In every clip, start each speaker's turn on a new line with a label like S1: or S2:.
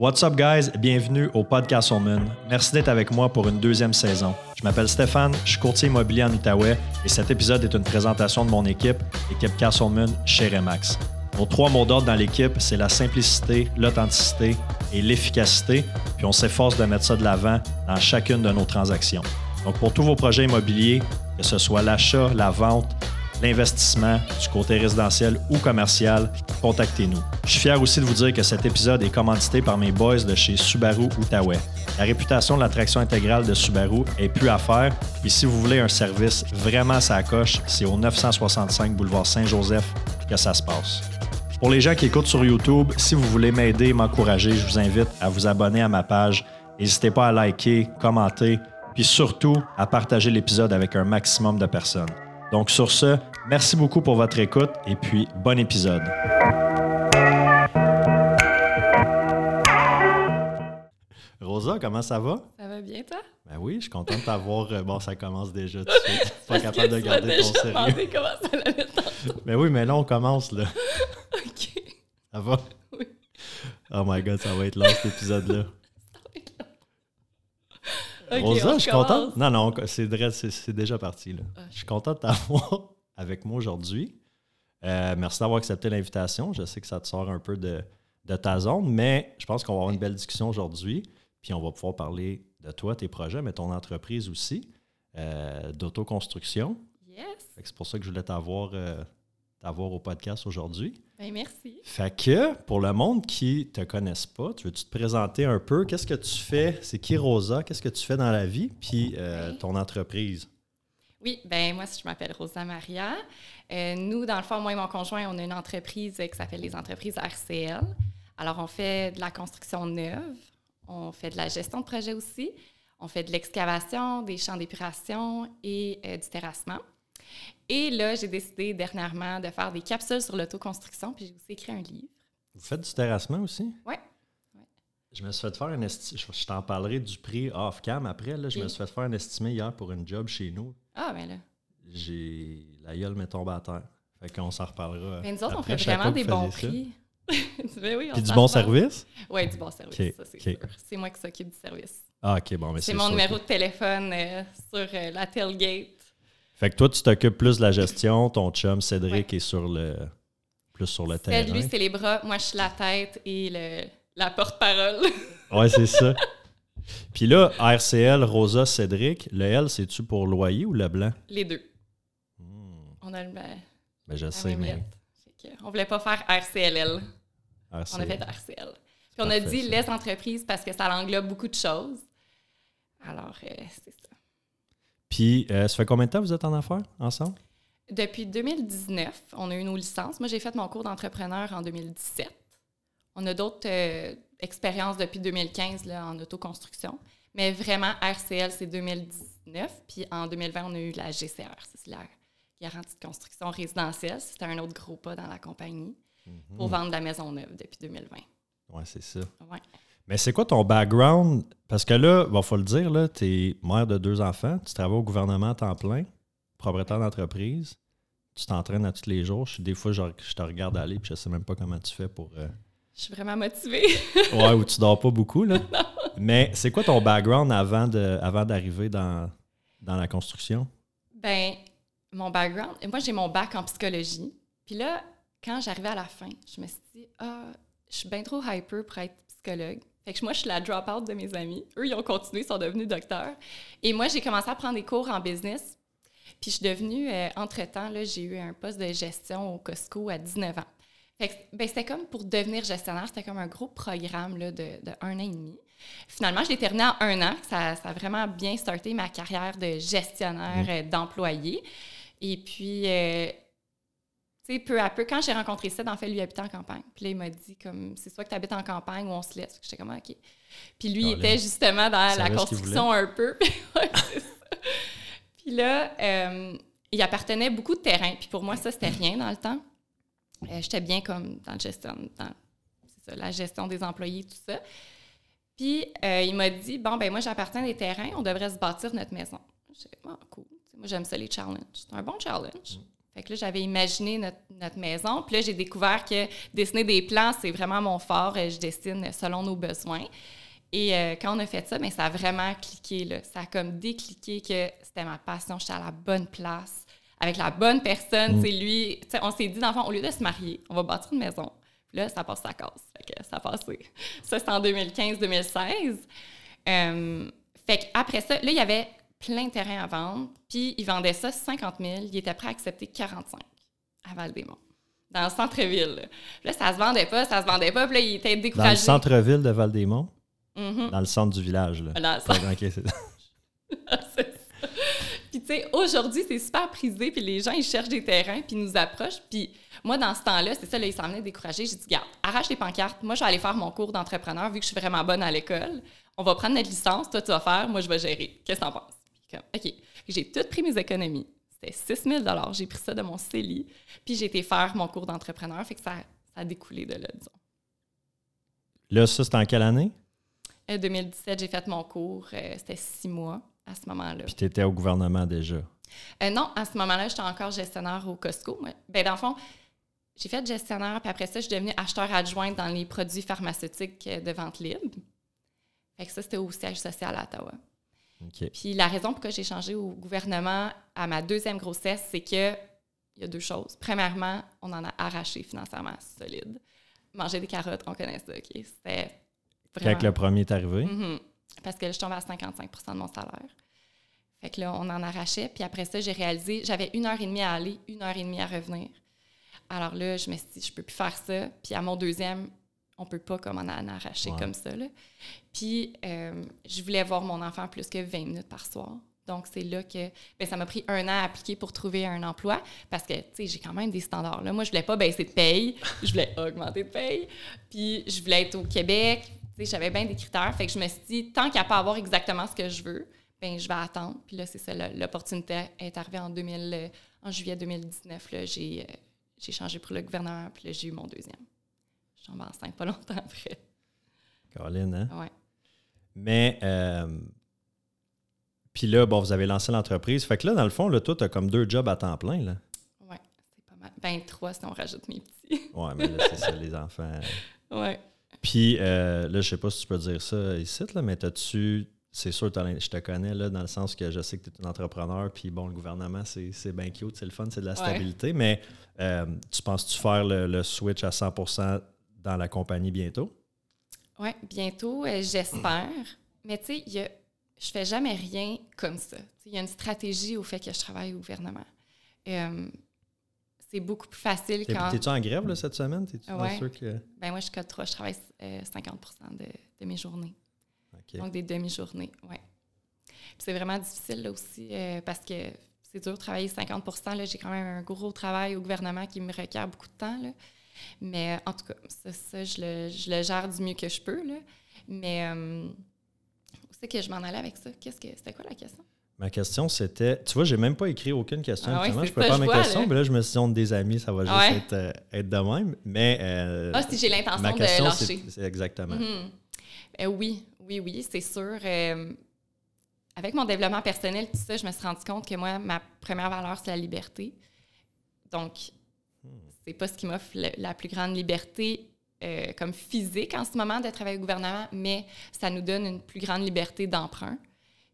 S1: What's up, guys? Bienvenue au podcast Moon. Merci d'être avec moi pour une deuxième saison. Je m'appelle Stéphane, je suis courtier immobilier en Outaouais et cet épisode est une présentation de mon équipe, l'équipe Castleman chez Remax. Nos trois mots d'ordre dans l'équipe, c'est la simplicité, l'authenticité et l'efficacité, puis on s'efforce de mettre ça de l'avant dans chacune de nos transactions. Donc, pour tous vos projets immobiliers, que ce soit l'achat, la vente, l'investissement, du côté résidentiel ou commercial, contactez-nous. Je suis fier aussi de vous dire que cet épisode est commandité par mes boys de chez Subaru Outaouais. La réputation de l'attraction intégrale de Subaru est plus à faire. Et si vous voulez un service vraiment sa coche, c'est au 965 boulevard Saint-Joseph que ça se passe. Pour les gens qui écoutent sur YouTube, si vous voulez m'aider, m'encourager, je vous invite à vous abonner à ma page. N'hésitez pas à liker, commenter, puis surtout à partager l'épisode avec un maximum de personnes. Donc sur ce, merci beaucoup pour votre écoute et puis bon épisode. Rosa, comment ça va?
S2: Ça va bien, toi?
S1: Ben oui, je suis content de t'avoir. Euh, bon, ça commence déjà tout de suite. Pas capable de garder ton sérieux.
S2: comment ça allait tantôt.
S1: Ben oui, mais là, on commence, là.
S2: OK.
S1: Ça va?
S2: Oui.
S1: Oh my God, ça va être long, cet épisode-là. Rosa, je suis
S2: commence.
S1: content. Non, non, c'est déjà parti. Là.
S2: Ah,
S1: Je suis content de t'avoir avec moi aujourd'hui. Euh, merci d'avoir accepté l'invitation. Je sais que ça te sort un peu de, de ta zone, mais je pense qu'on va avoir une belle discussion aujourd'hui. Puis on va pouvoir parler de toi, tes projets, mais ton entreprise aussi, euh, d'autoconstruction.
S2: Yes.
S1: C'est pour ça que je voulais t'avoir euh, t'avoir au podcast aujourd'hui.
S2: Ben, merci.
S1: Fait que pour le monde qui te connaisse pas, tu veux-tu te présenter un peu? Qu'est-ce que tu fais? C'est qui Rosa? Qu'est-ce que tu fais dans la vie? Puis euh, ton entreprise.
S2: Oui, ben moi, je m'appelle Rosa Maria. Euh, nous, dans le fond, moi et mon conjoint, on a une entreprise qui s'appelle les entreprises RCL. Alors, on fait de la construction neuve, on fait de la gestion de projet aussi, on fait de l'excavation, des champs d'épuration et euh, du terrassement. Et là, j'ai décidé dernièrement de faire des capsules sur l'autoconstruction, puis j'ai aussi écrit un livre.
S1: Vous faites du terrassement aussi?
S2: Oui.
S1: Je me suis fait faire un estimé. Je, t'en parlerai du prix off-cam après. Là, je me suis fait faire un estimé hier pour une job chez nous.
S2: Ah, ben là.
S1: J'ai. La gueule m'est tombée à terre. Fait qu'on s'en reparlera.
S2: Mais nous autres, on fait vraiment des bons prix. Ben oui, on
S1: Puis du bon service?
S2: Oui, du bon service, ça c'est sûr. C'est moi qui s'occupe du service.
S1: Ah, ok, bon, mais
S2: C'est
S1: c'est
S2: mon numéro de téléphone euh, sur euh, la tailgate.
S1: Fait que toi, tu t'occupes plus de la gestion. Ton chum, Cédric, est sur le. Plus sur le terrain.
S2: lui, c'est les bras. Moi, je suis la tête et le, la porte-parole.
S1: Ouais, c'est ça. Puis là, RCL, Rosa, Cédric, le L, c'est-tu pour loyer ou le blanc?
S2: les deux.
S1: Hmm,
S2: On a le ben,
S1: ben, je sais, mais.
S2: On voulait pas faire RCLL. On a
S1: RCL.
S2: fait RCL. Puis on a dit
S1: ça.
S2: les entreprises parce que ça englobe beaucoup de choses. Alors, euh, c'est ça.
S1: Puis, euh, ça fait combien de temps que vous êtes en affaires ensemble?
S2: Depuis 2019, on a eu nos licences. Moi, j'ai fait mon cours d'entrepreneur en 2017. On a d'autres euh, expériences depuis 2015 là, en autoconstruction. Mais vraiment, RCL, c'est 2019. Puis en 2020, on a eu la GCR. C'est la garantie de construction résidentielle. C'était un autre gros pas dans la compagnie pour
S1: Hmm.
S2: vendre de la maison neuve depuis 2020.
S1: Ouais, c'est ça.
S2: Ouais.
S1: Mais c'est quoi ton background? Parce que là, il faut le dire, tu es mère de deux enfants, tu travailles au gouvernement à temps plein, propriétaire d'entreprise, tu t'entraînes à tous les jours. Je, des fois, je, je te regarde aller puis je sais même pas comment tu fais pour. euh,
S2: Je suis vraiment motivée.
S1: Ouais, ou tu dors pas beaucoup, là. Mais c'est quoi ton background avant de avant d'arriver dans, dans la construction?
S2: Ben, mon background, et moi j'ai mon bac en psychologie. Puis là, quand j'arrivais à la fin, je me suis dit, ah, je suis bien trop hyper pour être psychologue. Fait que moi, je suis la drop-out de mes amis. Eux, ils ont continué, ils sont devenus docteurs. Et moi, j'ai commencé à prendre des cours en business. Puis je suis devenue, euh, entre-temps, j'ai eu un poste de gestion au Costco à 19 ans. Fait que, ben, c'était comme pour devenir gestionnaire, c'était comme un gros programme là, de, de un an et demi. Finalement, je l'ai terminé en un an. Ça, ça a vraiment bien starté ma carrière de gestionnaire, euh, d'employé. Et puis, euh, sais, peu à peu, quand j'ai rencontré Seth, en fait, lui habitait en campagne. Puis là, il m'a dit, comme, c'est soit que tu habites en campagne ou on se laisse. J'étais comme, OK. Puis lui, il était justement dans la construction un peu. Puis là, euh, il appartenait beaucoup de terrain. Puis pour moi, ça, c'était rien dans le temps. Euh, J'étais bien comme dans, le gestion, dans ça, la gestion des employés, tout ça. Puis euh, il m'a dit Bon, ben moi, j'appartiens des terrains, on devrait se bâtir notre maison. J'ai dit Ah, cool. Moi, j'aime ça, les challenges. C'est un bon challenge. Fait Fait que là, j'avais imaginé notre, notre maison. Puis là, j'ai découvert que dessiner des plans, c'est vraiment mon fort. Euh, Je dessine selon nos besoins. Et euh, quand on a fait ça, bien, ça a vraiment cliqué. Là. Ça a comme décliqué que c'était ma passion. J'étais à la bonne place, avec la bonne personne. C'est lui. on s'est dit, dans le fond, au lieu de se marier, on va bâtir une maison. Puis là, ça passe sa casse. Fait que ça a passé. Ça, c'était en 2015-2016. Euh, fait qu'après ça, là, il y avait plein de terrains à vendre. Puis il vendait ça 50 000. Il était prêt à accepter 45 à Val-des-Monts, dans le centre-ville. Là. Ça se vendait pas, ça se vendait pas. Puis là, il était
S1: Dans
S2: découragé.
S1: le centre-ville de Val-des-Monts,
S2: Mhm.
S1: dans le centre du village. Là.
S2: Voilà,
S1: Pas grand- ok, c'est-
S2: C'est ça. Puis, tu sais, aujourd'hui, c'est super prisé, puis les gens, ils cherchent des terrains, puis ils nous approchent. Puis, moi, dans ce temps-là, c'est ça, là, ils s'en venaient découragés. J'ai dit, garde, arrache les pancartes. Moi, je vais aller faire mon cours d'entrepreneur, vu que je suis vraiment bonne à l'école. On va prendre notre licence, toi, tu vas faire, moi, je vais gérer. Qu'est-ce que t'en penses? Comme, OK. J'ai tout pris mes économies. C'était 6 000 J'ai pris ça de mon CELI, puis j'ai été faire mon cours d'entrepreneur. Fait que ça, ça a découlé de là, disons.
S1: Là, ça, c'est en quelle année?
S2: En 2017, j'ai fait mon cours. euh, C'était six mois à ce moment-là.
S1: Puis tu étais au gouvernement déjà?
S2: Euh, non, à ce moment-là, j'étais encore gestionnaire au Costco. moi. Ben, dans le fond, j'ai fait gestionnaire, puis après ça, je suis devenue acheteur adjointe dans les produits pharmaceutiques euh, de vente libre. Fait que ça, c'était au siège social à Ottawa. Puis la raison pourquoi j'ai changé au gouvernement à ma deuxième grossesse, c'est que il y a deux choses. Premièrement, on en a arraché financièrement solide. Manger des carottes, on connaît ça, OK? C'était
S1: Quand
S2: vraiment...
S1: le premier est arrivé,
S2: Mhm. Parce que là, je tombais à 55% de mon salaire. Fait que là, on en arrachait. Puis après ça, j'ai réalisé, j'avais une heure et demie à aller, une heure et demie à revenir. Alors là, je me suis dit, je peux plus faire ça. Puis à mon deuxième, on peut pas comme en en arracher
S1: Ouais.
S2: comme ça. Là. Puis euh, je voulais voir mon enfant plus que 20 minutes par soir. Donc, c'est là que ben, ça m'a pris un an à appliquer pour trouver un emploi parce que, tu sais, j'ai quand même des standards. Là. Moi, je voulais pas baisser de paye, je voulais augmenter de paye, puis je voulais être au Québec. Tu sais, j'avais bien des critères. Fait que je me suis dit, tant qu'à pas avoir exactement ce que je veux, ben je vais attendre. Puis là, c'est ça, l'opportunité est arrivée en, 2000, en juillet 2019. Là, j'ai, euh, j'ai changé pour le gouvernement, puis là, j'ai eu mon deuxième. Tombée enceinte pas longtemps après.
S1: Caroline, hein?
S2: Ouais.
S1: Mais, euh, puis là, bon, vous avez lancé l'entreprise. Fait que là, dans le fond, là, toi, tu as comme deux jobs à temps plein, là.
S2: Ouais, c'est pas mal. 23 si on rajoute mes petits.
S1: Ouais, mais là, c'est ça, les enfants.
S2: ouais.
S1: Puis euh, là, je sais pas si tu peux dire ça ici, là, mais t'as-tu. C'est sûr, je te connais là, dans le sens que je sais que tu es un entrepreneur, puis bon, le gouvernement, c'est bien cute, c'est le fun, c'est de la
S2: Ouais.
S1: stabilité, mais euh, tu penses-tu faire le, le switch à 100 dans la compagnie bientôt?
S2: Oui, bientôt, euh, j'espère. Mais tu sais, je fais jamais rien comme ça. Il y a une stratégie au fait que je travaille au gouvernement. Euh, c'est beaucoup plus facile quand...
S1: T'es-tu en grève là, cette semaine? T'es-tu
S2: Ouais.
S1: sûr que.
S2: Ben moi, je suis code 3, je travaille euh, 50 de, de mes journées. Donc, des demi-journées, oui. C'est vraiment difficile là aussi euh, parce que c'est dur de travailler 50 là, J'ai quand même un gros travail au gouvernement qui me requiert beaucoup de temps. Là. Mais en tout cas, ça, ça, je, le, je le gère du mieux que je peux. Là. Mais euh, où c'est que je m'en allais avec ça? Qu'est-ce que C'était quoi la question?
S1: Ma question, c'était. Tu vois, j'ai même pas écrit aucune question.
S2: Ah ouais,
S1: je
S2: je
S1: mes
S2: vois,
S1: questions,
S2: là.
S1: mais là, je me suis dit, on est des amis, ça va juste
S2: Ouais.
S1: être, euh, être de même. Mais. euh,
S2: Ah, si j'ai l'intention
S1: ma
S2: de
S1: question,
S2: lâcher.
S1: c'est c'est exactement.
S2: Mhm. Euh, oui, oui, oui, c'est sûr. Euh, avec mon développement personnel, tout ça, je me suis rendu compte que moi, ma première valeur, c'est la liberté. Donc, c'est pas ce qui m'offre la plus grande liberté euh, comme physique en ce moment de travailler au gouvernement, mais ça nous donne une plus grande liberté d'emprunt.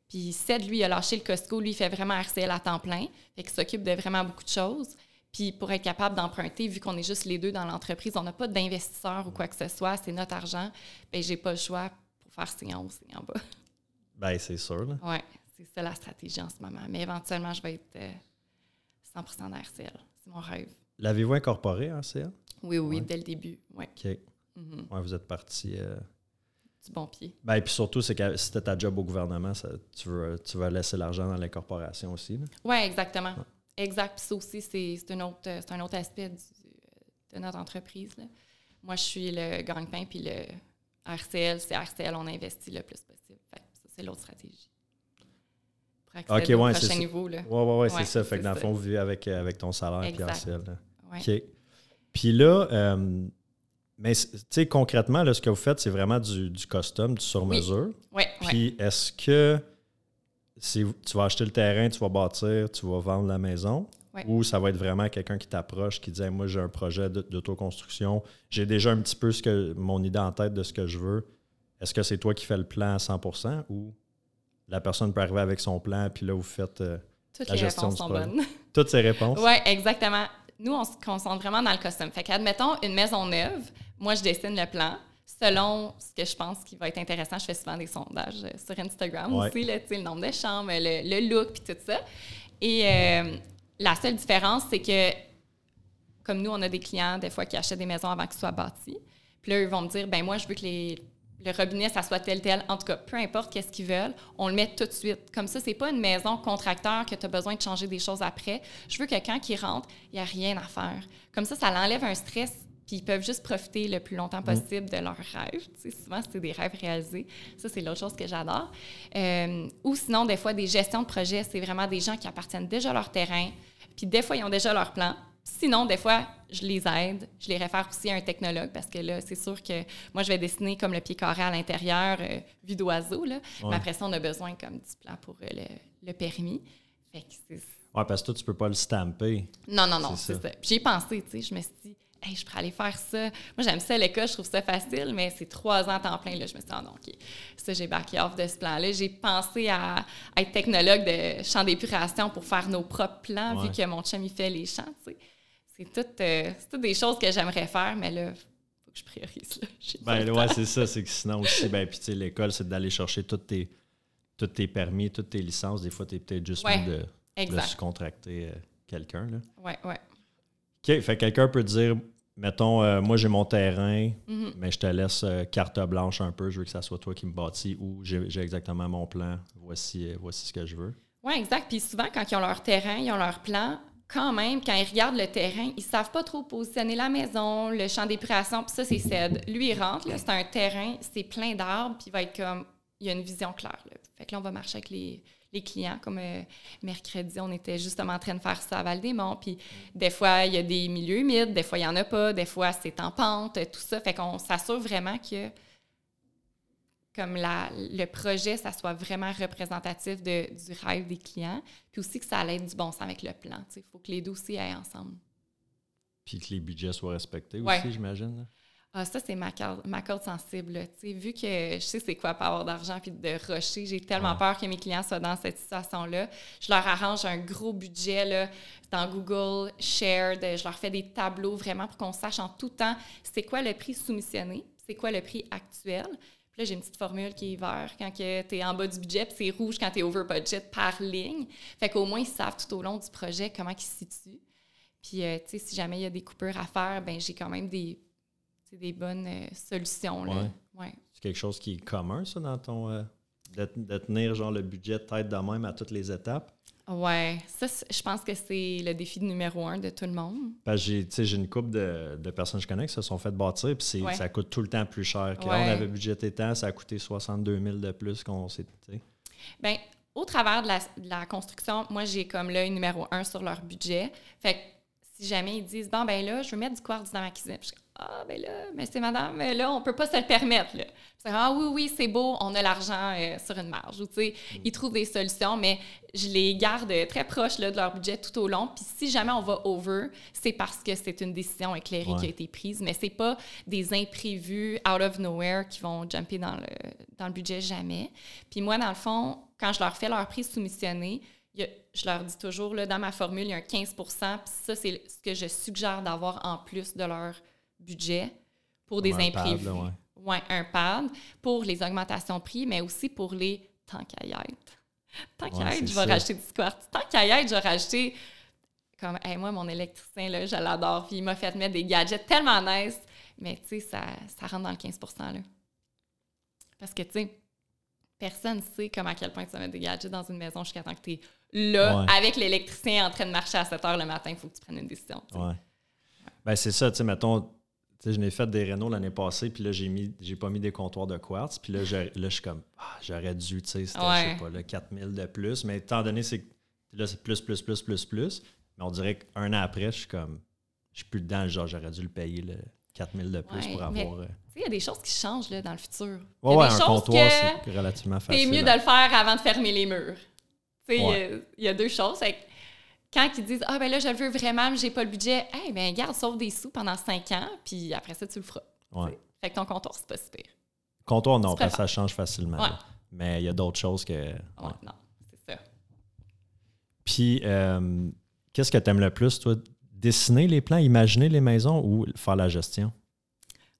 S2: Puis Ced, lui, a lâché le Costco. Lui, il fait vraiment RCL à temps plein. Fait qu'il s'occupe de vraiment beaucoup de choses. Puis pour être capable d'emprunter, vu qu'on est juste les deux dans l'entreprise, on n'a pas d'investisseur ou quoi que ce soit, c'est notre argent, bien, j'ai pas le choix pour faire signe en haut, en bas.
S1: Ben, c'est sûr. Là.
S2: Oui, c'est ça la stratégie en ce moment. Mais éventuellement, je vais être euh, 100 de RCL. C'est mon rêve.
S1: L'avez-vous incorporé en CA?
S2: Oui, oui,
S1: Ouais.
S2: dès le début. Oui.
S1: OK.
S2: Mhm.
S1: Ouais, vous êtes parti. euh,
S2: Du bon pied.
S1: Ben, puis surtout, c'est que si ta job au gouvernement, ça- tu, veux, tu vas laisser l'argent dans l'incorporation aussi.
S2: Oui, exactement. Exact. Puis ça aussi, c'est un, autre, un autre aspect du- de notre entreprise. là. Moi, je suis le gagne-pain, puis le RCL, c'est RCL, on investit le plus possible. Fait que ça, c'est l'autre stratégie. Pour accéder
S1: Ok,
S2: au
S1: ouais, c'est
S2: prochain
S1: ça.
S2: niveau. Là.
S1: Ouais, ouais, c'est ça. Fait que dans le fond, vous vivez avec, euh, avec ton salaire. RCL. là.
S2: Ouais.
S1: OK. Puis là, euh, mais tu sais, concrètement, là, ce que vous faites, c'est vraiment du, du custom, du sur-mesure.
S2: Ouais.
S1: Puis est-ce que si tu vas acheter le terrain, tu vas bâtir, tu vas vendre la maison, Ou ça va être vraiment quelqu'un qui t'approche, qui dit Moi, j'ai un projet d'autoconstruction, j'ai déjà un petit peu ce que, mon idée en tête de ce que je veux. Est-ce que c'est toi qui fais le plan à 100 ou la personne peut arriver avec son plan, puis là, vous faites euh,
S2: Toutes
S1: la
S2: les
S1: gestion
S2: réponses
S1: du
S2: sont bonnes.
S1: Toutes ces réponses?
S2: Oui, exactement. Nous, on se concentre vraiment dans le custom. Fait qu'admettons une maison neuve, moi, je dessine le plan. Selon ce que je pense qui va être intéressant, je fais souvent des sondages euh, sur Instagram
S1: Ouais.
S2: aussi, là, le nombre de chambres, le, le look, puis tout ça. Et euh, la seule différence, c'est que, comme nous, on a des clients, des fois, qui achètent des maisons avant qu'ils soient bâties. Puis là, ils vont me dire, ben moi, je veux que les, le robinet, ça soit tel, tel. En tout cas, peu importe qu'est-ce qu'ils veulent, on le met tout de suite. Comme ça, c'est pas une maison contracteur que tu as besoin de changer des choses après. Je veux que quand ils rentrent, il n'y a rien à faire. Comme ça, ça l'enlève un stress, puis ils peuvent juste profiter le plus longtemps possible de leurs rêves. Tu sais, souvent, c'est des rêves réalisés. Ça, c'est l'autre chose que j'adore. Euh, ou sinon, des fois, des gestions de projet, c'est vraiment des gens qui appartiennent déjà à leur terrain, puis des fois, ils ont déjà leur plan. Sinon, des fois, je les aide. Je les réfère aussi à un technologue parce que là, c'est sûr que moi, je vais dessiner comme le pied carré à l'intérieur, euh, vue d'oiseau. Là. Mais après ça, on a besoin comme du plan pour euh, le, le permis. Fait que c'est-
S1: Ouais, parce que toi, tu peux pas le stamper.
S2: non, non, non,
S1: C'est ça.
S2: ça. Puis J'y ai pensé, tu sais. Je me suis dit, hey, je pourrais aller faire ça. Moi, j'aime ça, l'école, je trouve ça facile, mais c'est trois ans temps plein. Là. Je me suis dit, ah non, OK. Ça, j'ai backé off de ce plan-là. J'ai pensé à, à être technologue de champ d'épuration pour faire nos propres plans,
S1: Ouais.
S2: vu que mon chum, il fait les champs, tu sais. C'est toutes euh, toutes des choses que j'aimerais faire, mais là, faut que je priorise. Là.
S1: Ben ouais, c'est ça. C'est que sinon aussi, ben, puis tu sais, l'école, c'est d'aller chercher tous tes, tous tes permis, toutes tes licences. Des fois, tu es peut-être juste
S2: Ouais,
S1: mieux de, de sous-contracter euh, quelqu'un. là.
S2: Ouais, ouais.
S1: OK, fait que quelqu'un peut dire, mettons, euh, moi, j'ai mon terrain,
S2: Mhm.
S1: mais je te laisse euh, carte blanche un peu. Je veux que ça soit toi qui me bâtis ou j'ai exactement mon plan. Voici, voici ce que je veux.
S2: Oui, exact. Puis souvent, quand ils ont leur terrain, ils ont leur plan, quand même, quand ils regardent le terrain, ils savent pas trop positionner la maison, le champ d'épuration, puis ça, c'est cède. Lui, il rentre, c'est un terrain, c'est plein d'arbres, puis il va être comme, il y a une vision claire. Là. Fait que là, on va marcher avec les, clients. Comme euh, mercredi, on était justement en train de faire ça à Val-des-Monts, puis des fois, il y a des milieux humides, des fois, il y en a pas, des fois, c'est en pente, tout ça. Fait qu'on s'assure vraiment que comme la, le projet, ça soit vraiment représentatif de, du rêve des clients, puis aussi que ça allait être du bon sens avec le plan. Il faut que les deux aussi aillent ensemble.
S1: Puis que les budgets soient respectés
S2: Ouais.
S1: aussi, j'imagine.
S2: Ah, ça, c'est ma ma corde sensible. là. Tu sais, Vu que je sais c'est quoi pas avoir d'argent puis de rusher, j'ai tellement peur que mes clients soient dans cette situation-là. Je leur arrange un gros budget là, dans Google Shared. Je leur fais des tableaux vraiment pour qu'on sache en tout temps c'est quoi le prix soumissionné, c'est quoi le prix actuel. Puis là, j'ai une petite formule qui est vert quand tu es en bas du budget, puis c'est rouge quand tu es over budget par ligne. Fait qu'au moins, ils savent tout au long du projet comment ils se situent. Puis, euh, tu sais, si jamais il y a des coupures à faire, ben j'ai quand même des, des bonnes euh, solutions. Là. Ouais.
S1: C'est quelque chose qui est commun, ça, dans ton. euh, de, de tenir genre le budget de tête de même à toutes les étapes?
S2: Ouais. Ça, je pense que c'est le défi numéro un de tout le monde.
S1: Que j'ai, j'ai une couple de, de personnes que je connais qui se sont fait bâtir, puis
S2: Ouais.
S1: ça coûte tout le temps plus cher.
S2: Ouais.
S1: on avait budgété tant, ça a coûté 62 000 de plus qu'on s'est.
S2: Bien, au travers de la, de la construction, moi, j'ai comme l'œil numéro un sur leur budget. Fait que si jamais ils disent, bon, ben là, je veux mettre du quartz dans ma cuisine. Je suis comme, ah, ben là, mais c'est madame, mais là, on peut pas se le permettre. Là. Ah oui, oui, c'est beau, on a l'argent euh, sur une marge. Ou, tu sais, ils trouvent des solutions, mais je les garde très proches là, de leur budget tout au long. Puis si jamais on va over, c'est parce que c'est une décision éclairée
S1: Ouais.
S2: qui a été prise, mais c'est pas des imprévus out of nowhere qui vont jumper dans le, dans le budget jamais. Puis moi, dans le fond, quand je leur fais leur prix soumissionné, il y a- je leur dis toujours, là, dans ma formule, il y a un 15% puis ça, c'est ce que je suggère d'avoir en plus de leur budget pour des
S1: un pad,
S2: imprévus.
S1: là, ouais.
S2: Ouais, un pad pour les augmentations de prix, mais aussi pour les tant qu'à y être. Tant qu'à
S1: Ouais,
S2: y être, je vais racheter du quartz. Tant qu'à y être, je vais racheter comme hey, moi mon électricien là, je l'adore, puis il m'a fait mettre des gadgets tellement nice, mais tu sais ça, ça rentre dans le 15% là. Parce que tu sais personne sait comme à quel point tu vas mettre des gadgets dans une maison jusqu'à temps que tu es là
S1: Ouais.
S2: avec l'électricien en train de marcher à 7 heures le matin, il faut que tu prennes une décision.
S1: Ouais. Ben, c'est ça, tu sais, mettons, tu sais, je n'ai fait des rénaux l'année passée, puis là, j'ai mis, j'ai pas mis des comptoirs de quartz, puis là, j'ai- là, je suis comme, ah, j'aurais dû, tu sais, c'était, je
S2: Ouais.
S1: sais pas, là, 4000 de plus, mais étant donné, c'est là, c'est plus, plus, plus, plus, plus, mais on dirait qu'un an après, je suis comme, je suis plus dedans, genre, j'aurais dû le payer, le 4000 de plus
S2: Ouais,
S1: pour avoir.
S2: Il y a des choses qui changent là, dans le futur. Il y
S1: ouais,
S2: des
S1: un
S2: choses
S1: comptoir,
S2: que-
S1: c'est relativement facile.
S2: C'est mieux de le faire avant de fermer les murs. Il y a-
S1: Ouais.
S2: il y, a deux choses. Quand ils disent Ah, ben là, je le veux vraiment, mais j'ai pas le budget, eh ben, garde, sauve des sous pendant cinq ans, puis après ça, tu le feras. Fait que ton comptoir, c'est pas super.
S1: Comptoir, non,
S2: Tu
S1: parce que ça change facilement. Mais il y a d'autres choses que.
S2: Non, c'est ça.
S1: Puis, euh, qu'est-ce que tu aimes le plus, toi? Dessiner les plans, imaginer les maisons ou faire la gestion?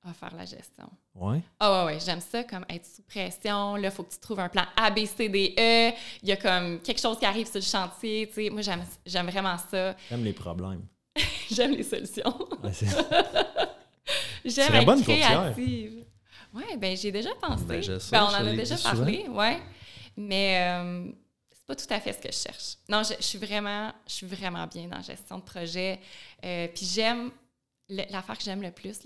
S2: Ah, faire la gestion.
S1: Ouais.
S2: Ah ouais, ouais, j'aime ça, comme être sous pression. Là, il faut que tu trouves un plan A, B, C, D, E. Il y a comme quelque chose qui arrive sur le chantier. Tu sais, moi, j'aime, j'aime vraiment ça.
S1: J'aime les problèmes.
S2: J'aime les solutions.
S1: Ouais, c'est-
S2: J'aime être
S1: bonne
S2: créative. Oui, ben j'ai déjà pensé.
S1: Ben,
S2: Ben, on en a déjà parlé, ouais. Mais euh, c'est pas tout à fait ce que je cherche. Non, je, je suis vraiment, je suis vraiment bien dans la gestion de projet. Euh, Puis j'aime l'affaire que j'aime le plus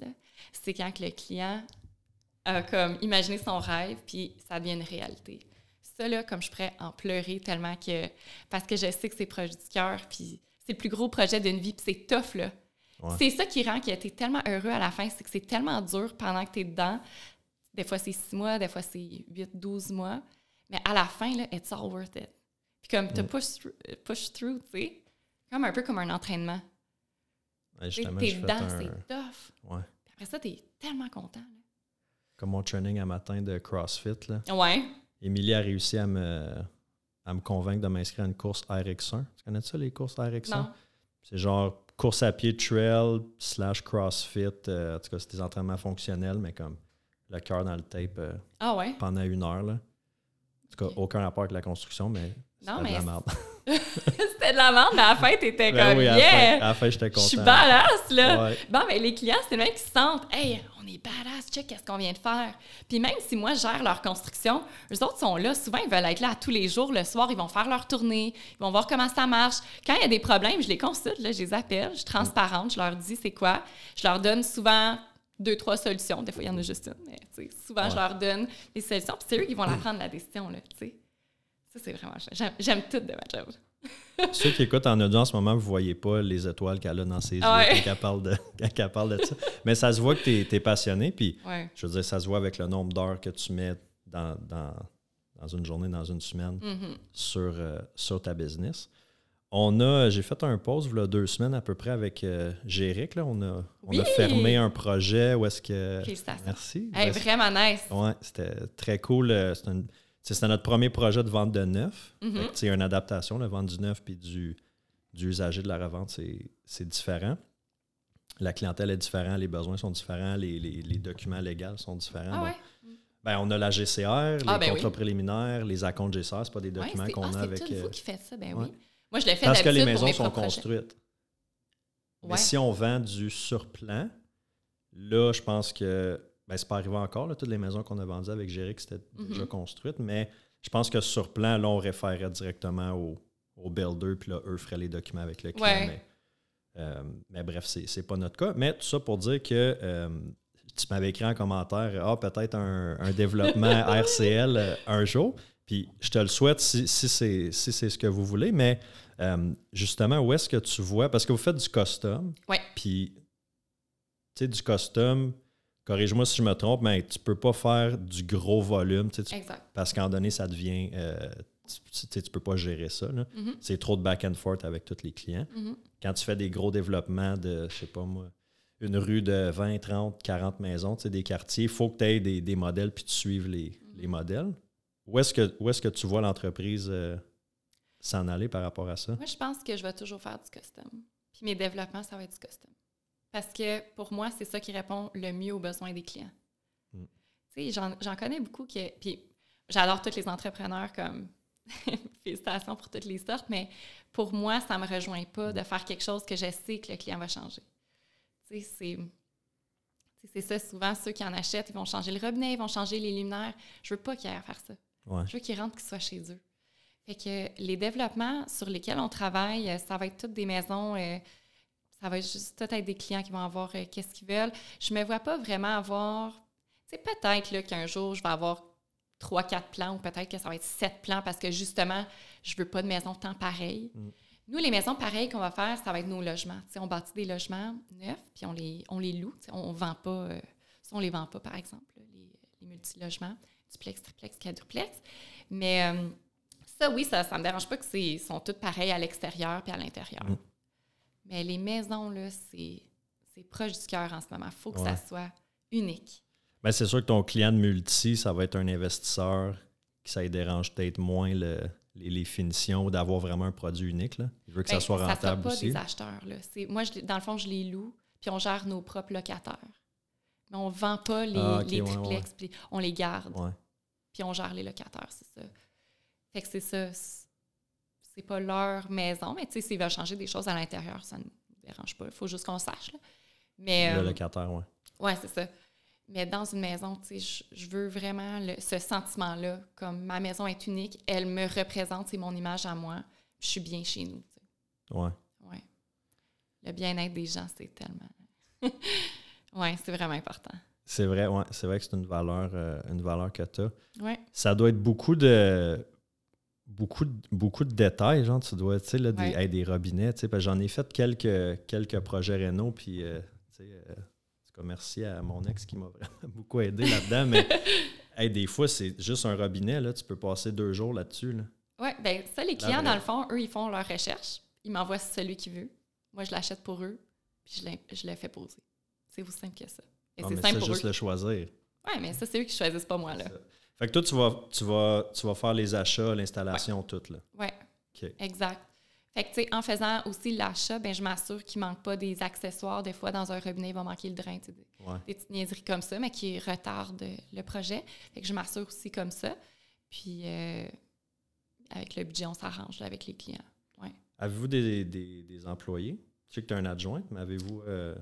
S2: c'est quand que le client a comme imaginé son rêve puis ça devient une réalité. Ça là, comme je pourrais en pleurer tellement que parce que je sais que c'est proche du cœur puis c'est le plus gros projet d'une vie puis c'est tough là.
S1: Ouais.
S2: C'est ça qui rend que tu es tellement heureux à la fin, c'est que c'est tellement dur pendant que tu es dedans. Des fois, c'est six mois, des fois, c'est 8, 12 mois. Mais à la fin, là, it's all worth it. Puis comme tu push, push through, tu sais, comme un peu comme un entraînement.
S1: Ouais, justement,
S2: T'es dedans,
S1: un-
S2: c'est tough.
S1: Ouais.
S2: Puis après ça, t'es tellement content.
S1: Comme mon training à matin de CrossFit, là.
S2: Ouais.
S1: Émilie a réussi à me, à me convaincre de m'inscrire à une course RX1. Tu connais ça, les courses RX1?
S2: Non.
S1: C'est genre course à pied trail slash CrossFit. euh, en tout cas, c'est des entraînements fonctionnels, mais comme le cœur dans le tape euh,
S2: Ah ouais?
S1: pendant une heure. Là. En tout cas, aucun rapport avec la construction, mais c'était de la merde.
S2: C'était de la merde, mais à la fin, t'étais
S1: Ben
S2: comme
S1: oui, à la fin- à la fin, j'étais
S2: Je suis badass, là!
S1: Ouais.
S2: Bon, mais les clients, c'est le même qui se sentent, hey, on est badass, check qu'est-ce qu'on vient de faire. Puis même si moi, je gère leur construction, eux autres sont là, souvent, ils veulent être là tous les jours. Le soir, ils vont faire leur tournée, ils vont voir comment ça marche. Quand il y a des problèmes, je les consulte, là, je les appelle, je suis transparente, je leur dis c'est quoi. Je leur donne souvent deux, trois solutions. Des fois, il y en a juste une, mais souvent, je leur donne des solutions. Puis c'est eux qui vont la prendre, la décision, là, tu sais. Ça, c'est vraiment... J'aime, j'aime tout de ma job.
S1: Ceux qui écoutent en audio en ce moment, vous voyez pas les étoiles qu'elle a dans ses yeux
S2: Ouais.
S1: quand elle parle de, quand elle parle de ça. Mais ça se voit que tu es, passionné, puis
S2: Ouais.
S1: je veux dire, ça se voit avec le nombre d'heures que tu mets dans, dans, dans une journée, dans une semaine
S2: Mhm.
S1: sur, euh, sur ta business. On a, j'ai fait un pause deux semaines à peu près avec euh, Géric. Là. On, a, on a fermé un projet où est-ce que.
S2: Félicitations.
S1: Merci.
S2: Hey, vraiment nice.
S1: Ouais, c'était très cool. Euh, C'était une- c'était notre premier projet de vente de neuf.
S2: Mhm.
S1: Fait tu sais, une adaptation, le vente du neuf puis du, du usager de la revente, c'est c'est différent. La clientèle est différente, les besoins sont différents, les, les- les documents légaux sont différents.
S2: Ah
S1: Bon,
S2: ouais?
S1: ben, on a la GCR, les
S2: Ah, ben
S1: contrats
S2: oui.
S1: préliminaires, les acomptes GCR, c'est pas des documents
S2: c'est-
S1: qu'on
S2: ah,
S1: a
S2: c'est
S1: avec.
S2: tout vous
S1: euh,
S2: qui faites ça, ben
S1: ouais.
S2: oui. Moi, je le fais
S1: parce que les maisons sont construites. Mais si on vend du surplan, là, je pense que. Ben, c'est pas arrivé encore. Là, toutes les maisons qu'on a vendues avec Géric, c'était déjà
S2: Mhm.
S1: construites. Mais je pense que sur plan, là, on référerait directement au, au builder, puis là, eux feraient les documents avec le client.
S2: Ouais.
S1: Mais, euh, mais bref, c'est pas notre cas. Mais tout ça pour dire que euh, tu m'avais écrit en commentaire Ah, peut-être un, un développement RCL euh, un jour. Puis je te le souhaite si, si c'est si ce que vous voulez. Mais euh, justement, où est-ce que tu vois Parce que vous faites du custom.
S2: Ouais.
S1: Puis, tu sais, du custom, corrige-moi si je me trompe, mais tu peux pas faire du gros volume. tu
S2: Exact.
S1: parce qu'en donné, ça devient. euh, tu, tu peux pas gérer ça.
S2: Mhm,
S1: C'est trop de back and forth avec tous les clients.
S2: mhm.
S1: Quand tu fais des gros développements de, je sais pas moi, une rue de 20, 30, 40 maisons, des quartiers, il faut que tu aies des, des modèles puis tu suives les, les modèles. Où est-ce que, où est-ce que tu vois l'entreprise euh, s'en aller par rapport à ça?
S2: Moi, je pense que je vais toujours faire du custom. Puis mes développements, ça va être du custom. Parce que pour moi, c'est ça qui répond le mieux aux besoins des clients.
S1: Mm.
S2: Tu sais, j'en connais beaucoup qui. Puis j'adore tous les entrepreneurs comme. Félicitations pour toutes les sortes, mais pour moi, ça ne me rejoint pas de faire quelque chose que je sais que le client va changer. Tu sais, c'est. ça, souvent, ceux qui en achètent, ils vont changer le robinet, ils vont changer les luminaires. Je veux pas qu'ils aient à faire ça.
S1: Ouais.
S2: Je veux qu'ils rentrent, qu'ils soient chez eux. Fait que les développements sur lesquels on travaille, euh, ça va être toutes des maisons, euh, ça va être juste peut-être des clients qui vont avoir euh, qu'est-ce qu'ils veulent. Je me vois pas vraiment avoir, tu sais, peut-être qu'un jour, je vais avoir trois, quatre plans ou peut-être que ça va être sept plans parce que justement, je veux pas de maison tant pareille.
S1: Mm.
S2: Nous, les maisons pareilles qu'on va faire, ça va être nos logements. On bâtit des logements neufs, puis on les, on les loue. On ne vend pas, euh, on les vend pas, par exemple, les, les multilogements, duplex, triplex, quadruplex. Mais euh, Ça, oui, ça ne me dérange pas que c'est sont toutes pareilles à l'extérieur puis à l'intérieur.
S1: Mm.
S2: Mais les maisons, là, c'est c'est proche du cœur en ce moment. Il faut que
S1: Ouais.
S2: ça soit unique.
S1: Ben, c'est sûr que ton client de multi, ça va être un investisseur qui ça lui dérange peut-être moins le- les, les finitions ou d'avoir vraiment un produit unique. Là. Il veut que ça
S2: Ben,
S1: soit
S2: sera
S1: rentable
S2: pas
S1: aussi.
S2: des acheteurs. Là. C'est- Moi, je dans le fond, je les loue, puis on gère nos propres locataires. Mais on ne vend pas les,
S1: Ah,
S2: les
S1: ouais,
S2: triplex, puis on les garde, puis on gère les locataires, c'est ça. Fait que c'est ça. C'est- pas leur maison, mais tu sais, s'ils veulent changer des choses à l'intérieur, ça ne nous dérange pas. Il faut juste qu'on sache. là. Mais,
S1: Le
S2: euh,
S1: locataire, ouais.
S2: Ouais, c'est ça. Mais dans une maison, tu sais, je, je veux vraiment le- ce sentiment-là, comme ma maison est unique, elle me représente, c'est mon image à moi, je suis bien chez nous. tu sais.
S1: ouais.
S2: Ouais. Le bien-être des gens, c'est tellement. ouais, c'est vraiment important.
S1: C'est vrai, ouais, c'est vrai que c'est une valeur, euh, une valeur que tu as.
S2: Ouais.
S1: Ça doit être beaucoup de beaucoup de, beaucoup de détails, genre tu dois, tu sais, là, des,
S2: Ouais.
S1: hey, des robinets, tu sais, parce que j'en ai fait quelques, quelques projets rénaux, puis, euh, tu sais, euh, merci à mon ex qui m'a vraiment beaucoup aidé là-dedans, mais hey, des fois, c'est juste un robinet, là, tu peux passer deux jours là-dessus, là.
S2: Ouais, ben ça, les clients, dans le fond, eux, ils font leur recherche. Ils m'envoient celui qu'ils veulent. Moi, je l'achète pour eux, puis je l'ai- je le fais poser. C'est aussi simple que ça. Et
S1: Ah,
S2: c'est
S1: mais
S2: simple
S1: ça,
S2: pour
S1: juste
S2: eux.
S1: le choisir.
S2: Ouais, mais ça, c'est eux qui choisissent, pas moi, là.
S1: Fait que toi, tu vas, tu vas, tu vas faire les achats, l'installation, tout, là.
S2: Ouais.
S1: OK.
S2: Exact. Fait que, tu sais, en faisant aussi l'achat, ben, je m'assure qu'il ne manque pas des accessoires. Des fois, dans un robinet, il va manquer le drain, tu des,
S1: Ouais.
S2: des petites niaiseries comme ça, mais qui retardent le projet. Fait que je m'assure aussi comme ça. Puis, euh, avec le budget, on s'arrange avec les clients. Ouais.
S1: Avez-vous des, des, des employés? Je sais que tu as un adjoint, mais avez-vous. euh,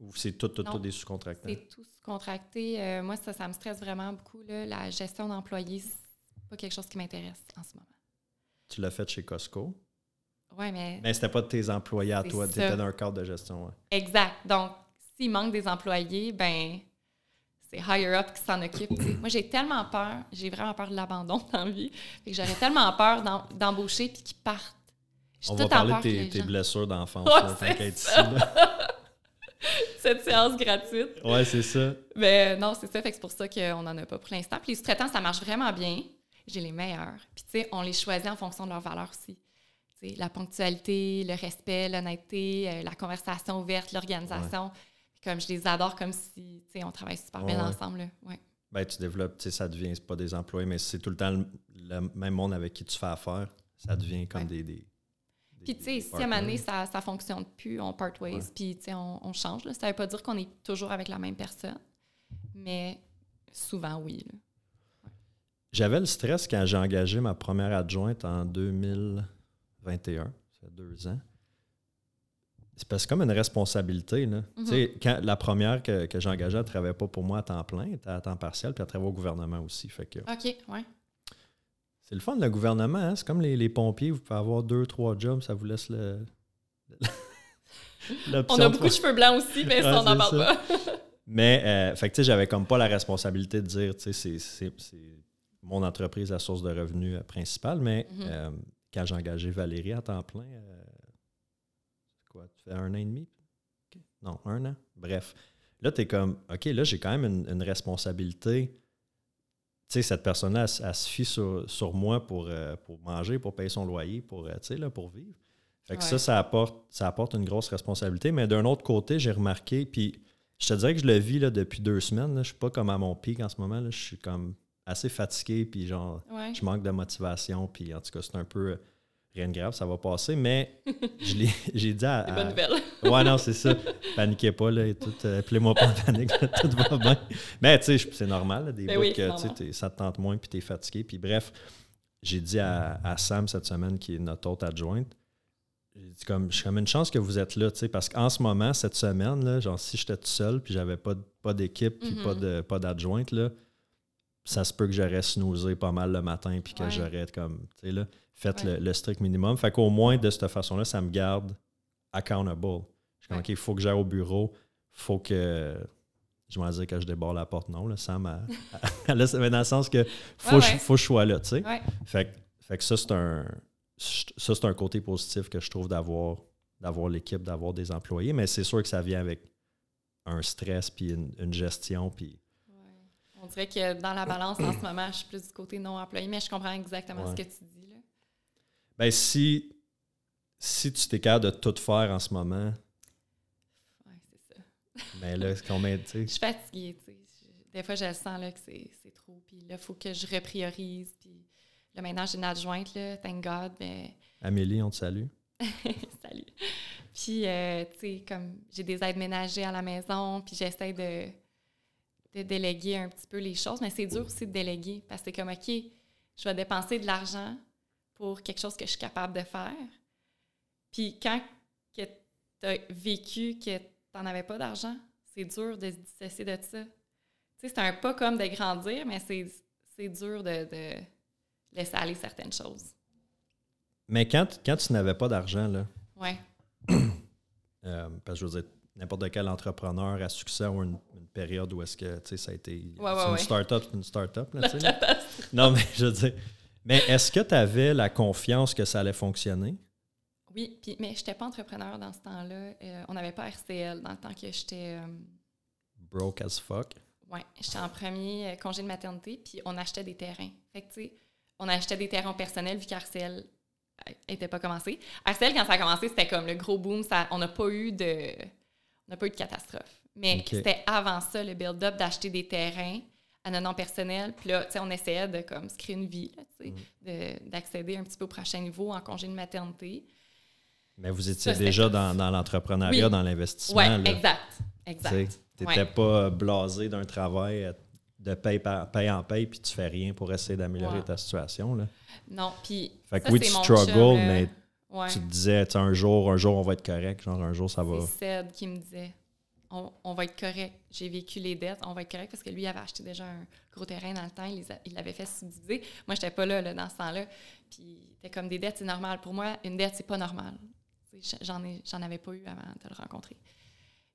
S1: ou c'est tout, tout,
S2: Non.
S1: tout des sous-contractants?
S2: C'est tout contracté. Euh, moi, ça, ça me stresse vraiment beaucoup. Là. La gestion d'employés, c'est pas quelque chose qui m'intéresse en ce moment.
S1: Tu l'as fait chez Costco?
S2: Ouais, mais
S1: Mais c'était pas de tes employés à toi, tu étais dans un cadre de gestion. ouais.
S2: Exact. Donc, s'il manque des employés, ben c'est higher up qui s'en occupe. Moi, j'ai tellement peur, j'ai vraiment peur de l'abandon dans la vie. Que j'aurais tellement peur d'em- d'embaucher puis qu'ils partent. J'ai
S1: On
S2: tout
S1: va parler de tes, tes blessures d'enfance.
S2: Ouais,
S1: ici, là.
S2: Cette séance gratuite.
S1: Ouais, c'est ça.
S2: Mais non, c'est ça. Fait que c'est pour ça qu'on n'en a pas pour l'instant. Puis les sous-traitants, ça marche vraiment bien. J'ai les meilleurs. Puis tu sais, on les choisit en fonction de leurs valeurs aussi. Tu sais, la ponctualité, le respect, l'honnêteté, euh, la conversation ouverte, l'organisation. Comme je les adore comme si, tu sais, on travaille super bien ensemble. Là. Ouais.
S1: Ben, tu développes, tu sais, ça devient, c'est pas des employés, mais c'est tout le temps le, le même monde avec qui tu fais affaire. Ça devient comme
S2: Ouais.
S1: des, des.
S2: Puis, tu sais, si à un moment donné, ça ne fonctionne plus, on part ways,
S1: Ouais.
S2: puis, tu sais, on, on change. Là. Ça ne veut pas dire qu'on est toujours avec la même personne, mais souvent, oui.
S1: J'avais le stress quand j'ai engagé ma première adjointe en 2021, ça fait deux ans. C'est parce comme une responsabilité. Là. Tu sais, quand, la première que, que j'ai engagée, elle ne travaillait pas pour moi à temps plein, elle était à temps partiel, puis elle travaillait au gouvernement aussi. Fait que
S2: OK, ouais.
S1: C'est le fun, le gouvernement. hein. C'est comme les, les pompiers, vous pouvez avoir deux, trois jobs, ça vous laisse le.
S2: On a beaucoup de cheveux blancs aussi, mais ça,
S1: Ouais,
S2: on n'en parle
S1: ça.
S2: pas.
S1: Mais, euh, fait que, tu sais, j'avais comme pas la responsabilité de dire, tu sais, c'est- mon entreprise, la source de revenus euh, principale. Mais
S2: Mhm.
S1: euh, quand j'ai engagé Valérie à temps plein, c'est quoi, tu fais un an et demi? Non, un an. Bref. Là, tu es comme, OK, là, j'ai quand même une, une responsabilité. Tu sais, cette personne-là, elle, elle se fie sur, sur moi pour, euh, pour manger, pour payer son loyer, pour, euh, tu sais, là, pour vivre. Fait que ça,
S2: Ouais.
S1: ça apporte, ça apporte une grosse responsabilité. Mais d'un autre côté, j'ai remarqué, puis je te dirais que je le vis là, depuis deux semaines. Là. Je suis pas comme à mon pic en ce moment. Là. Je suis comme assez fatigué, puis genre,
S2: Ouais.
S1: je manque de motivation. Puis en tout cas, c'est un peu euh, rien de grave, ça va passer. Mais je l'ai- j'ai dit à.
S2: Bonnes nouvelles.
S1: Ouais, non, c'est ça. Paniquez pas, là, et tout. euh, Appelez-moi pas en panique, là, tout va bien. Mais tu sais, c'est normal, là, des
S2: Ben
S1: bouts
S2: oui,
S1: que ça te tente moins, puis t'es fatigué. Puis bref, j'ai dit à, à Sam cette semaine, qui est notre autre adjointe, j'ai dit comme, je suis comme une chance que vous êtes là, tu sais, parce qu'en ce moment, cette semaine, là, genre, si j'étais tout seul, puis j'avais pas, pas d'équipe, puis pas de pas d'adjointe, là, ça se peut que j'aurais snoozé pas mal le matin, puis que
S2: Ouais.
S1: j'aurais comme, tu sais, là, fait
S2: Ouais.
S1: le, le strict minimum. Fait qu'au moins, de cette façon-là, ça me garde accountable. Je suis comme. OK, il faut que j'aille au bureau, faut que. Je vais dire que je déborde la porte, non, là, Sam, elle- elle- mais dans le sens que faut,
S2: Ouais, ouais.
S1: faut que je sois là, tu sais. Fait, que- fait que ça, c'est un, ça, c'est un côté positif que je trouve d'avoir, d'avoir l'équipe, d'avoir des employés, mais c'est sûr que ça vient avec un stress, puis une, une gestion, puis
S2: Ouais. On dirait que dans la balance, en ce moment, je suis plus du côté non employé, mais je comprends exactement
S1: Ouais.
S2: ce que tu dis.
S1: Ben, si, si tu t'es capable de tout faire en ce moment,
S2: Ouais, c'est ça.
S1: ben là, c'est combien, tu sais?
S2: Je suis fatiguée, tu sais. Des fois, je le sens là, que c'est trop. Puis là, il faut que je repriorise. Puis là, maintenant, j'ai une adjointe, là, thank God. Mais
S1: Amélie, on te salue.
S2: Salut. Puis, euh, tu sais, comme j'ai des aides ménagers à la maison, puis j'essaie de, de déléguer un petit peu les choses, mais c'est dur aussi de déléguer parce que c'est comme, OK, je vais dépenser de l'argent pour quelque chose que je suis capable de faire. Puis quand tu as vécu que tu n'en avais pas d'argent, c'est dur de se dissocier de ça. Tu sais, c'est un pas comme de grandir, mais c'est dur de, de laisser aller certaines choses.
S1: Mais quand, quand tu n'avais pas d'argent, là,
S2: Ouais.
S1: euh, parce que je veux dire, n'importe quel entrepreneur à succès a une, une période où est-ce que, tu sais, ça a été...
S2: Ouais, ouais,
S1: une start-up, une start-up, non, mais je veux dire... Mais est-ce que tu avais la confiance que ça allait fonctionner?
S2: Oui, puis, mais je n'étais pas entrepreneur dans ce temps-là. Euh, on n'avait pas RCL dans le temps que j'étais. euh,
S1: Broke as fuck.
S2: ouais, j'étais en premier euh, congé de maternité, puis on achetait des terrains. Fait que, tu sais, on achetait des terrains personnels vu qu'RCL n'était pas commencé. RCL, quand ça a commencé, c'était comme le gros boom. Ça, on n'a pas eu de. On n'a pas eu de catastrophe. Mais c'était avant ça, le build-up, d'acheter des terrains à notre nom personnel. Puis là, tu sais, on essayait de comme, se créer une vie, de- d'accéder un petit peu au prochain niveau en congé de maternité.
S1: Mais vous étiez
S2: Ça,
S1: déjà dans, dans l'entrepreneuriat,
S2: Oui.
S1: dans l'investissement. Là.
S2: exact. Exact.
S1: Tu
S2: Ouais.
S1: n'étais pas blasé d'un travail euh, de paye, par- paye en paye, puis tu fais rien pour essayer d'améliorer
S2: Ouais.
S1: ta situation. Là.
S2: Non, puis.
S1: Fait que
S2: ça,
S1: oui,
S2: c'est
S1: tu struggles,
S2: chum,
S1: mais
S2: Ouais.
S1: tu te disais, tu sais, un jour, un jour, on va être correct. Genre, un jour, ça va.
S2: C'est Ced qui me disait on, va être correct. J'ai vécu les dettes, on va être correct parce que lui avait acheté déjà un gros terrain dans le temps, il l'avait fait subdiviser. Moi, j'étais pas là, dans ce temps-là. Puis, c'était comme des dettes, c'est normal. Pour moi, une dette, c'est pas normal. J'en ai, avais pas eu avant de le rencontrer.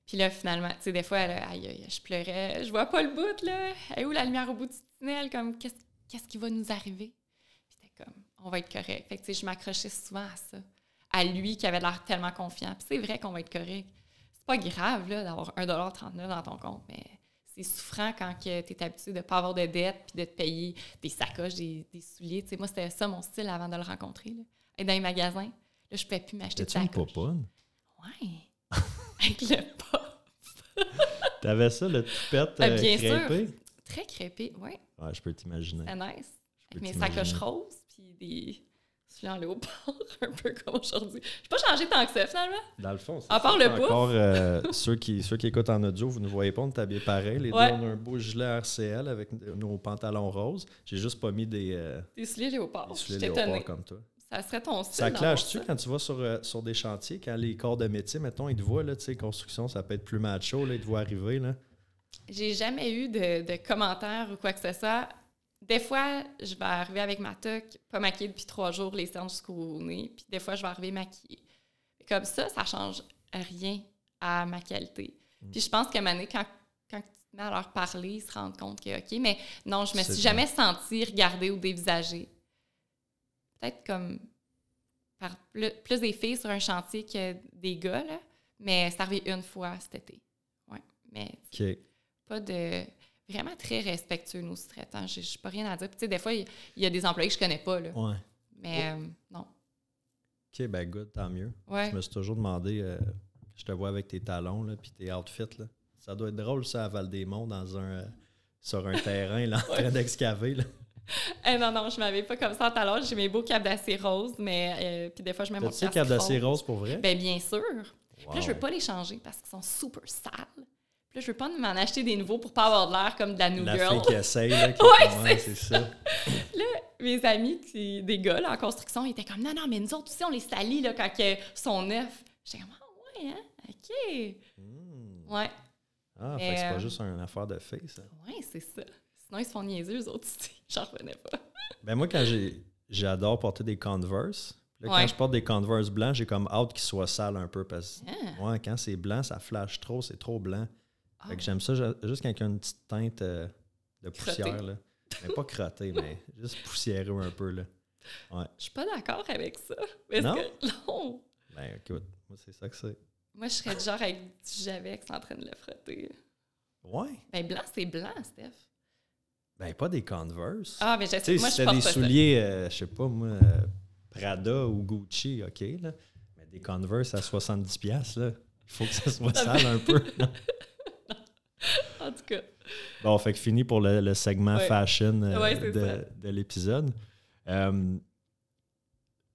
S2: Puis là, finalement, tu sais, des fois, aïe, aïe, je pleurais, je vois pas le bout, là. Est où la lumière au bout du tunnel? Comme, qu'est-ce, qu'est-ce qui va nous arriver? Puis c'était comme, on va être correct. Fait que, tu sais, je m'accrochais souvent à ça. À lui qui avait l'air tellement confiant. Puis c'est vrai qu'on va être correct. C'est pas grave, d'avoir 1,39$ dans ton compte, mais c'est souffrant quand tu es habitué de pas avoir de dette puis de te payer des sacoches, des, des souliers. Moi, c'était ça mon style avant de le rencontrer. Là. Être dans les magasins, là, je pouvais plus m'acheter de
S1: une
S2: sacoches.
S1: popoune?
S2: Ouais. Avec le pas.
S1: T'avais ça, le toupette
S2: Ah,
S1: euh,
S2: bien sûr.
S1: crêpé?
S2: Très crépé, ouais.
S1: Ouais, je peux t'imaginer.
S2: C'était nice. Avec mes sacoches roses puis des souliers en léopard, un peu comme aujourd'hui. J'ai pas changé tant que ça, finalement.
S1: Dans le fond, c'est
S2: À part le pouf.
S1: encore euh, ceux, qui, ceux qui écoutent en audio, vous ne voyez pas, on est habillés pareil. Les
S2: Ouais.
S1: deux, on a un beau gilet RCL avec nos pantalons roses. J'ai juste pas mis des, euh,
S2: Des souliers léopard.
S1: des
S2: Je
S1: souliers
S2: étonnée.
S1: comme toi.
S2: Ça serait ton style.
S1: Ça clash-tu quand tu vas sur, euh, sur des chantiers, quand les corps de métier, mettons, ils te voient, là, tu sais, construction, ça peut être plus macho, là, ils te voient arriver, là?
S2: J'ai jamais eu de, de commentaires ou quoi que ce soit. Des fois, je vais arriver avec ma toque, pas maquillée depuis trois jours, les cernes jusqu'au nez, puis des fois, je vais arriver maquillée. Comme ça, ça change rien à ma qualité.
S1: Mm.
S2: Puis je pense que Mané, quand, quand tu te mets à leur parler, ils se rendent compte que, OK, mais non, je me suis
S1: bien.
S2: jamais sentie regardée ou dévisagée. Peut-être comme par plus, plus des filles sur un chantier que des gars, là, mais c'est arrivé une fois cet été. Ouais. Mais pas de. Vraiment très respectueux, nos sous-traitants. Je n'ai pas rien à dire. Puis, tu sais, des fois, il y, a des employés que je connais pas, là.
S1: Ouais.
S2: Mais euh, non.
S1: OK, ben good, tant mieux.
S2: Ouais.
S1: Je me suis toujours demandé, euh, je te vois avec tes talons, là, puis tes outfits, là. Ça doit être drôle, ça, à Val-des-Monts, dans un, euh, sur un terrain, là, en train d'excaver, là.
S2: Eh, non, non, je m'avais pas comme ça tout à l'heure. J'ai mes beaux capes d'acier roses, mais euh, puis des fois, je mets mon casque
S1: capes d'acier
S2: rose.
S1: rose pour vrai?
S2: Ben, bien sûr. Puis là, je veux pas les changer parce qu'ils sont super sales. Puis là, je veux pas m'en acheter des nouveaux pour pas avoir de l'air comme de la New
S1: La
S2: Girl.
S1: fille qui essaye, là, qui
S2: Ouais, c'est
S1: ça.
S2: Mes amis, qui, des gars là, en construction, ils étaient comme non, non, mais nous autres aussi, on les salit là, quand ils sont neufs. J'étais comme ah, ouais, hein, OK.
S1: Hmm.
S2: Ouais.
S1: Ah,
S2: Mais,
S1: fait que c'est
S2: euh,
S1: pas juste une affaire de fille, ça.
S2: Ouais, c'est ça. Sinon, ils se font niaiser, eux autres. J'en revenais pas.
S1: Ben moi, quand j'ai j'adore porter des Converse, là,
S2: Ouais.
S1: quand je porte des Converse blancs, j'ai comme hâte qu'ils soient sales un peu parce que
S2: Ah.
S1: ouais, quand c'est blanc, ça flash trop, c'est trop blanc.
S2: Ah.
S1: Fait que j'aime ça ju- juste quand il y a une petite teinte euh, de poussière. Là. Mais pas crotté, mais juste poussiéreux un peu. Là.
S2: Je suis pas d'accord avec ça. Parce
S1: Non?
S2: que, non.
S1: Ben écoute, moi c'est ça que c'est.
S2: Moi, je serais du genre avec du Javex en train de le frotter.
S1: Ouais.
S2: Ben, blanc, c'est blanc, Steph.
S1: Ben pas des Converse.
S2: Ah, mais je
S1: sais,
S2: moi,
S1: si
S2: je porte
S1: des
S2: pas
S1: souliers, euh, je sais pas moi, euh, Prada ou Gucci, OK, là. Mais des Converse à 70$, piastres, là, il faut que ça soit sale un peu.
S2: En tout cas.
S1: Bon, fait que fini pour le, le segment
S2: Ouais.
S1: fashion euh,
S2: Ouais,
S1: de, de l'épisode. Euh,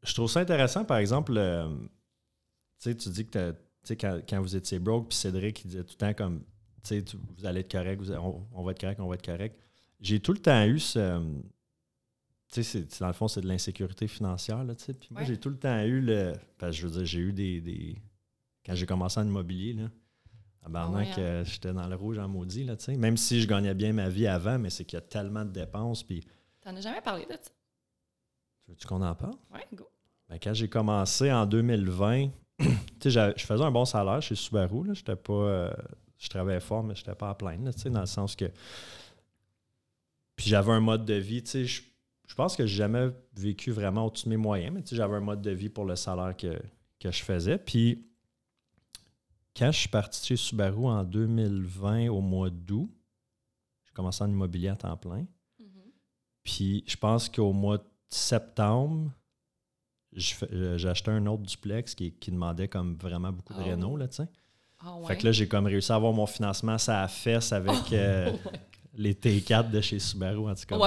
S1: je trouve ça intéressant, par exemple, euh, tu sais, tu dis que quand, quand vous étiez broke, puis Cédric, il disait tout le temps comme, tu sais, vous allez être correct, vous- on, on va être correct, on va être correct. J'ai tout le temps eu ce. Tu sais, dans le fond, c'est de l'insécurité financière, là, tu sais. Puis moi,
S2: Ouais.
S1: j'ai tout le temps eu le. Parce que je veux dire, j'ai eu des. des- quand j'ai commencé en immobilier, là, tabarnak,
S2: ouais, hein?
S1: euh, j'étais dans le rouge en maudit, là, tu sais. Même si je gagnais bien ma vie avant, mais c'est qu'il y a tellement de dépenses, puis.
S2: T'en as jamais parlé de ça?
S1: Veux-tu qu'on en parle?
S2: Ouais, go.
S1: Ben, quand j'ai commencé en 2020, tu sais, je faisais un bon salaire chez Subaru. Là. J'étais pas, euh, je travaillais fort, mais je n'étais pas à plein, là, tu sais, dans le sens que. Puis j'avais un mode de vie, tu sais, je, je pense que j'ai jamais vécu vraiment au-dessus de mes moyens, mais tu sais, j'avais un mode de vie pour le salaire que, que je faisais. Puis quand je suis parti chez Subaru en 2020, au mois d'août, j'ai commencé en immobilier à temps plein.
S2: Mhm.
S1: Puis je pense qu'au mois de septembre, euh, j'ai acheté un autre duplex qui, qui demandait comme vraiment beaucoup de
S2: Oh.
S1: réno, là, tu sais.
S2: Ah ouais.
S1: Fait que là, j'ai comme réussi à avoir mon financement, ça a fesse avec euh,
S2: Oh, ouais.
S1: les T4 de chez Subaru, en tout cas.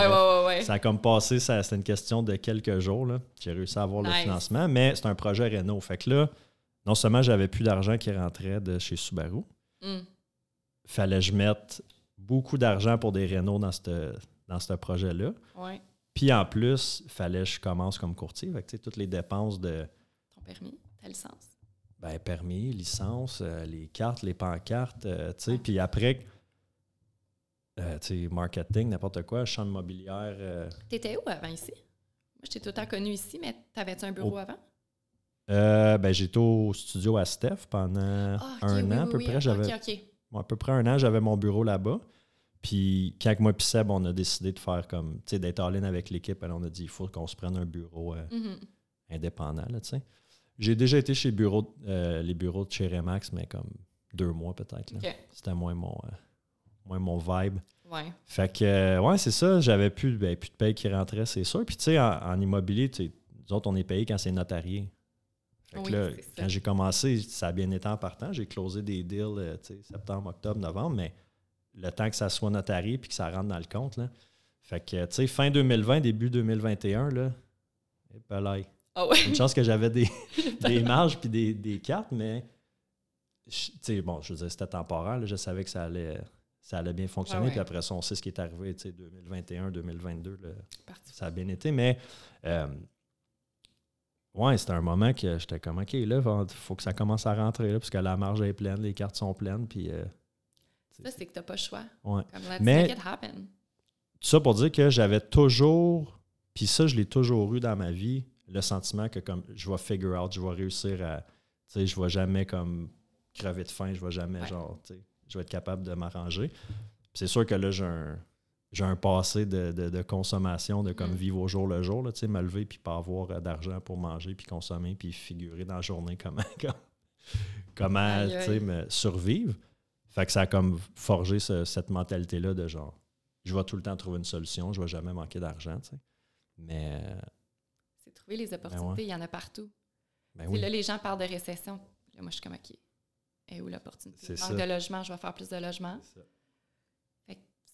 S2: ouais.
S1: Ça a comme passé, c'était une question de quelques jours, là. J'ai réussi à avoir le financement, mais c'est un projet réno. Fait que là, non seulement j'avais plus d'argent qui rentrait de chez Subaru,
S2: Mm.
S1: fallait que je mette beaucoup d'argent pour des rénaux dans ce dans ce projet-là.
S2: Ouais.
S1: Puis en plus, fallait que je commence comme courtier. Fait que, toutes les dépenses de
S2: Ton permis, ta licence.
S1: ben, permis, licence, euh, les cartes, les pancartes, euh, tu sais. Puis après, euh, tu sais, marketing, n'importe quoi, chambre mobilière. euh,
S2: T'étais où avant ici? Moi, je t'ai tout le temps connu ici, mais t'avais-tu un bureau
S1: Au-
S2: avant?
S1: Euh, ben, j'étais au studio à Steph pendant
S2: Ah,
S1: un
S2: oui,
S1: an à peu
S2: oui.
S1: près. J'avais, à peu près un an, j'avais mon bureau là-bas. Puis quand moi et Seb, on a décidé de faire comme, tu sais, d'être all-in avec l'équipe, alors on a dit, il faut qu'on se prenne un bureau euh,
S2: Mhm.
S1: indépendant, tu sais. J'ai déjà été chez bureau, euh, les bureaux de chez Remax, mais comme deux mois peut-être. C'était moins mon, moins mon vibe.
S2: Ouais.
S1: Fait que, ouais, c'est ça. J'avais plus, ben, plus de paye qui rentrait, c'est sûr. Puis, tu sais, en, en immobilier, nous autres, on est payé quand c'est notarié.
S2: Oui,
S1: là, quand j'ai commencé, ça a bien été en partant. J'ai closé des deals, euh, septembre, octobre, novembre, mais le temps que ça soit notarié puis que ça rentre dans le compte, là. Fait que, tu sais, fin 2020, début 2021, là, et belay.
S2: Ah ouais.
S1: Une chance que j'avais des, des marges puis des, des cartes, mais tu sais, bon, je veux dire, c'était temporaire. là. je savais que ça allait, ça allait bien fonctionner. Puis après ça, on sait ce qui est arrivé, tu sais, 2021, 2022, là, ça a bien été. Mais euh, ouais, c'était un moment que j'étais comme, OK, là, il faut que ça commence à rentrer, là, parce que la marge est pleine, les cartes sont pleines. Puis, euh,
S2: Ça, c'est que t'as pas le choix.
S1: ouais.
S2: Comme let's
S1: Mais-
S2: make it happen.
S1: Tout ça pour dire que j'avais toujours, puis ça, je l'ai toujours eu dans ma vie, le sentiment que comme je vais figure out, je vais réussir à, tu sais, je vais jamais comme crever de faim, je vais jamais
S2: Ouais.
S1: genre, tu sais, je vais être capable de m'arranger. Puis C'est sûr que là, j'ai un, j'ai un passé de, de- de consommation, de comme
S2: Mm.
S1: vivre au jour le jour, là, me lever puis pas avoir euh, d'argent pour manger puis consommer puis figurer dans la journée comment, comme- comment me survivre. Fait que ça a comme forgé ce- cette mentalité-là de genre, je vais tout le temps trouver une solution, je vais jamais manquer d'argent. Mais,
S2: C'est trouver les opportunités, il y en a partout.
S1: ben oui.
S2: Là, les gens parlent de récession. Là, moi, je suis comme, OK, et où l'opportunité? Manque
S1: ça.
S2: de logement, je vais faire plus de logement.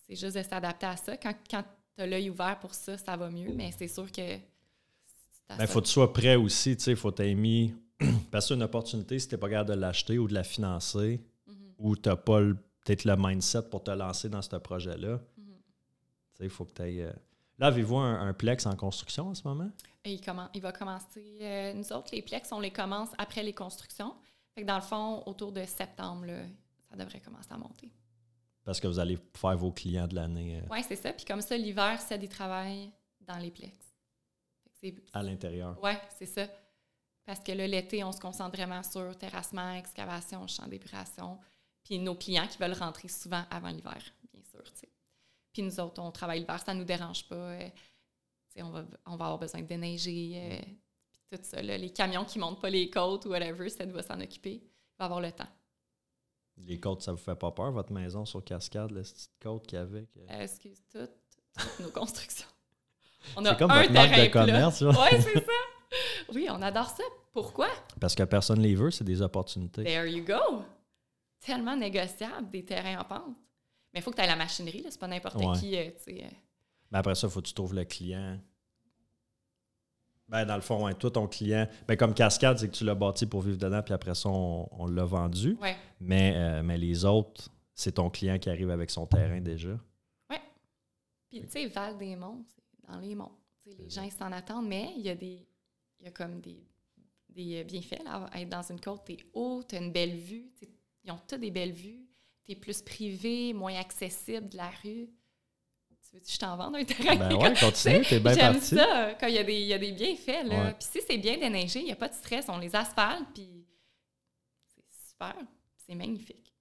S1: C'est
S2: juste de s'adapter à ça. Quand, quand tu as l'œil ouvert pour ça, ça va mieux, mais c'est sûr que. à
S1: Ben, faut que tu sois prêt aussi, tu sais, faut t'aimer mis. Parce qu'une opportunité, si t'es pas capable de l'acheter ou de la financer,
S2: Mhm,
S1: ou t'as pas le- peut-être le mindset pour te lancer dans ce projet-là,
S2: mhm.
S1: tu sais, il faut que tu ailles. Là, avez-vous un, un plex en construction en ce moment?
S2: Et il, commen- il va commencer. euh, nous autres, les plex, on les commence après les constructions. Fait que dans le fond, autour de septembre, là, ça devrait commencer à monter.
S1: Parce que vous allez faire vos clients de l'année euh,
S2: Oui, c'est ça. Puis comme ça, l'hiver, c'est des travails dans les plex.
S1: À l'intérieur.
S2: Oui, c'est ça. Parce que là, l'été, on se concentre vraiment sur terrassement, excavation, champ d'épuration. Puis nos clients qui veulent rentrer souvent avant l'hiver, bien sûr. Puis nous autres, on travaille l'hiver, ça ne nous dérange pas. euh, on, va, on va avoir besoin de déneiger, euh, puis tout ça. là. les camions qui ne montent pas les côtes ou whatever, ça va s'en occuper. Il va avoir le temps.
S1: Les côtes, ça vous fait pas peur, votre maison sur cascade, la petite côte qu'il y avait? que-
S2: Euh, excuse toutes, toutes nos constructions. On a
S1: comme
S2: un
S1: votre
S2: terrain
S1: de commerce.
S2: Oui, c'est ça. Oui, on adore ça. Pourquoi?
S1: Parce que personne les veut, c'est des opportunités.
S2: There you go! Tellement négociable, des terrains en pente. Mais il faut que tu aies la machinerie. C'est pas n'importe
S1: Ouais.
S2: qui, euh, euh.
S1: Mais après ça, il faut que tu trouves le client. Ben, dans le fond, ouais, toi, ton client, ben, comme Cascade, c'est que tu l'as bâti pour vivre dedans, puis après ça, on, on l'a vendu.
S2: Ouais.
S1: Mais, euh, mais les autres, c'est ton client qui arrive avec son terrain déjà.
S2: Puis, tu sais, Val-des-Monts, c'est dans les monts. Les gens, ils s'en attendent, mais il y a des. Il y a comme des, des euh, bienfaits, là, à être dans une côte. T'es haut, t'as une belle vue. Ils ont toutes des belles vues. T'es plus privé, moins accessible de la rue. Tu veux que je t'en vende un terrain?
S1: Ben ouais, continue, t'es bien
S2: J'aime
S1: parti.
S2: ça, quand il y, a des, il y a des bienfaits. Là.
S1: Ouais.
S2: Puis si c'est bien déneigé, il n'y a pas de stress. On les asphalte, puis c'est super. C'est magnifique.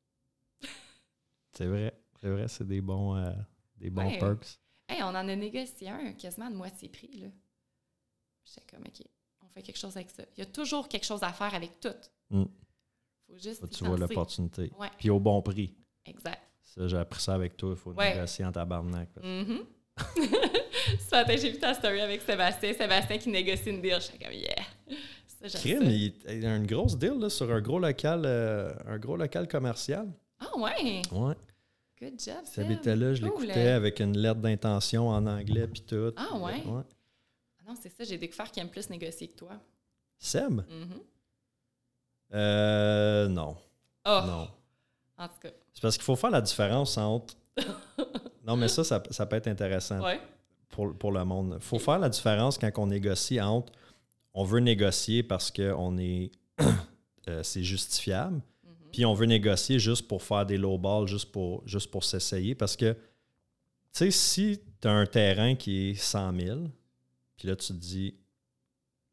S1: C'est vrai, c'est vrai, c'est des bons, euh, des bons
S2: Ouais.
S1: perks.
S2: Hey, on en a négocié un quasiment de moitié prix. là. J'étais comme, OK, on fait quelque chose avec ça. Il y a toujours quelque chose à faire avec tout.
S1: Mm.
S2: faut juste
S1: tu vois l'opportunité.
S2: Ouais,
S1: Puis au bon prix.
S2: exact.
S1: Ça, j'ai appris ça avec toi. Il faut
S2: Ouais.
S1: négocier en tabarnak.
S2: Mhm. Ce matin, j'ai vu ta story avec Sébastien. Sébastien qui négocie une deal. J'étais comme, yeah. Ça,
S1: Crime,
S2: ça.
S1: il a une grosse deal là, sur un gros local, euh, un gros local commercial.
S2: Ah ouais,
S1: Ouais.
S2: good job.
S1: Habitais là, je
S2: Cool.
S1: l'écoutais avec une lettre d'intention en anglais puis tout.
S2: Ah ouais?
S1: ouais.
S2: Ah non, c'est ça, j'ai découvert qu'il aime plus négocier que toi.
S1: Seb?
S2: Mhm.
S1: Euh, non.
S2: Oh,
S1: Non.
S2: en tout cas.
S1: C'est parce qu'il faut faire la différence entre. non, mais ça, ça, ça peut être intéressant
S2: Ouais.
S1: pour, pour le monde. Il faut faire la différence quand on négocie entre. On veut négocier parce que on est. euh, c'est justifiable.
S2: Mhm.
S1: Puis on veut négocier juste pour faire des low balls, juste pour, juste pour s'essayer. Parce que, tu sais, si tu as un terrain qui est 100 000, puis là, tu te dis,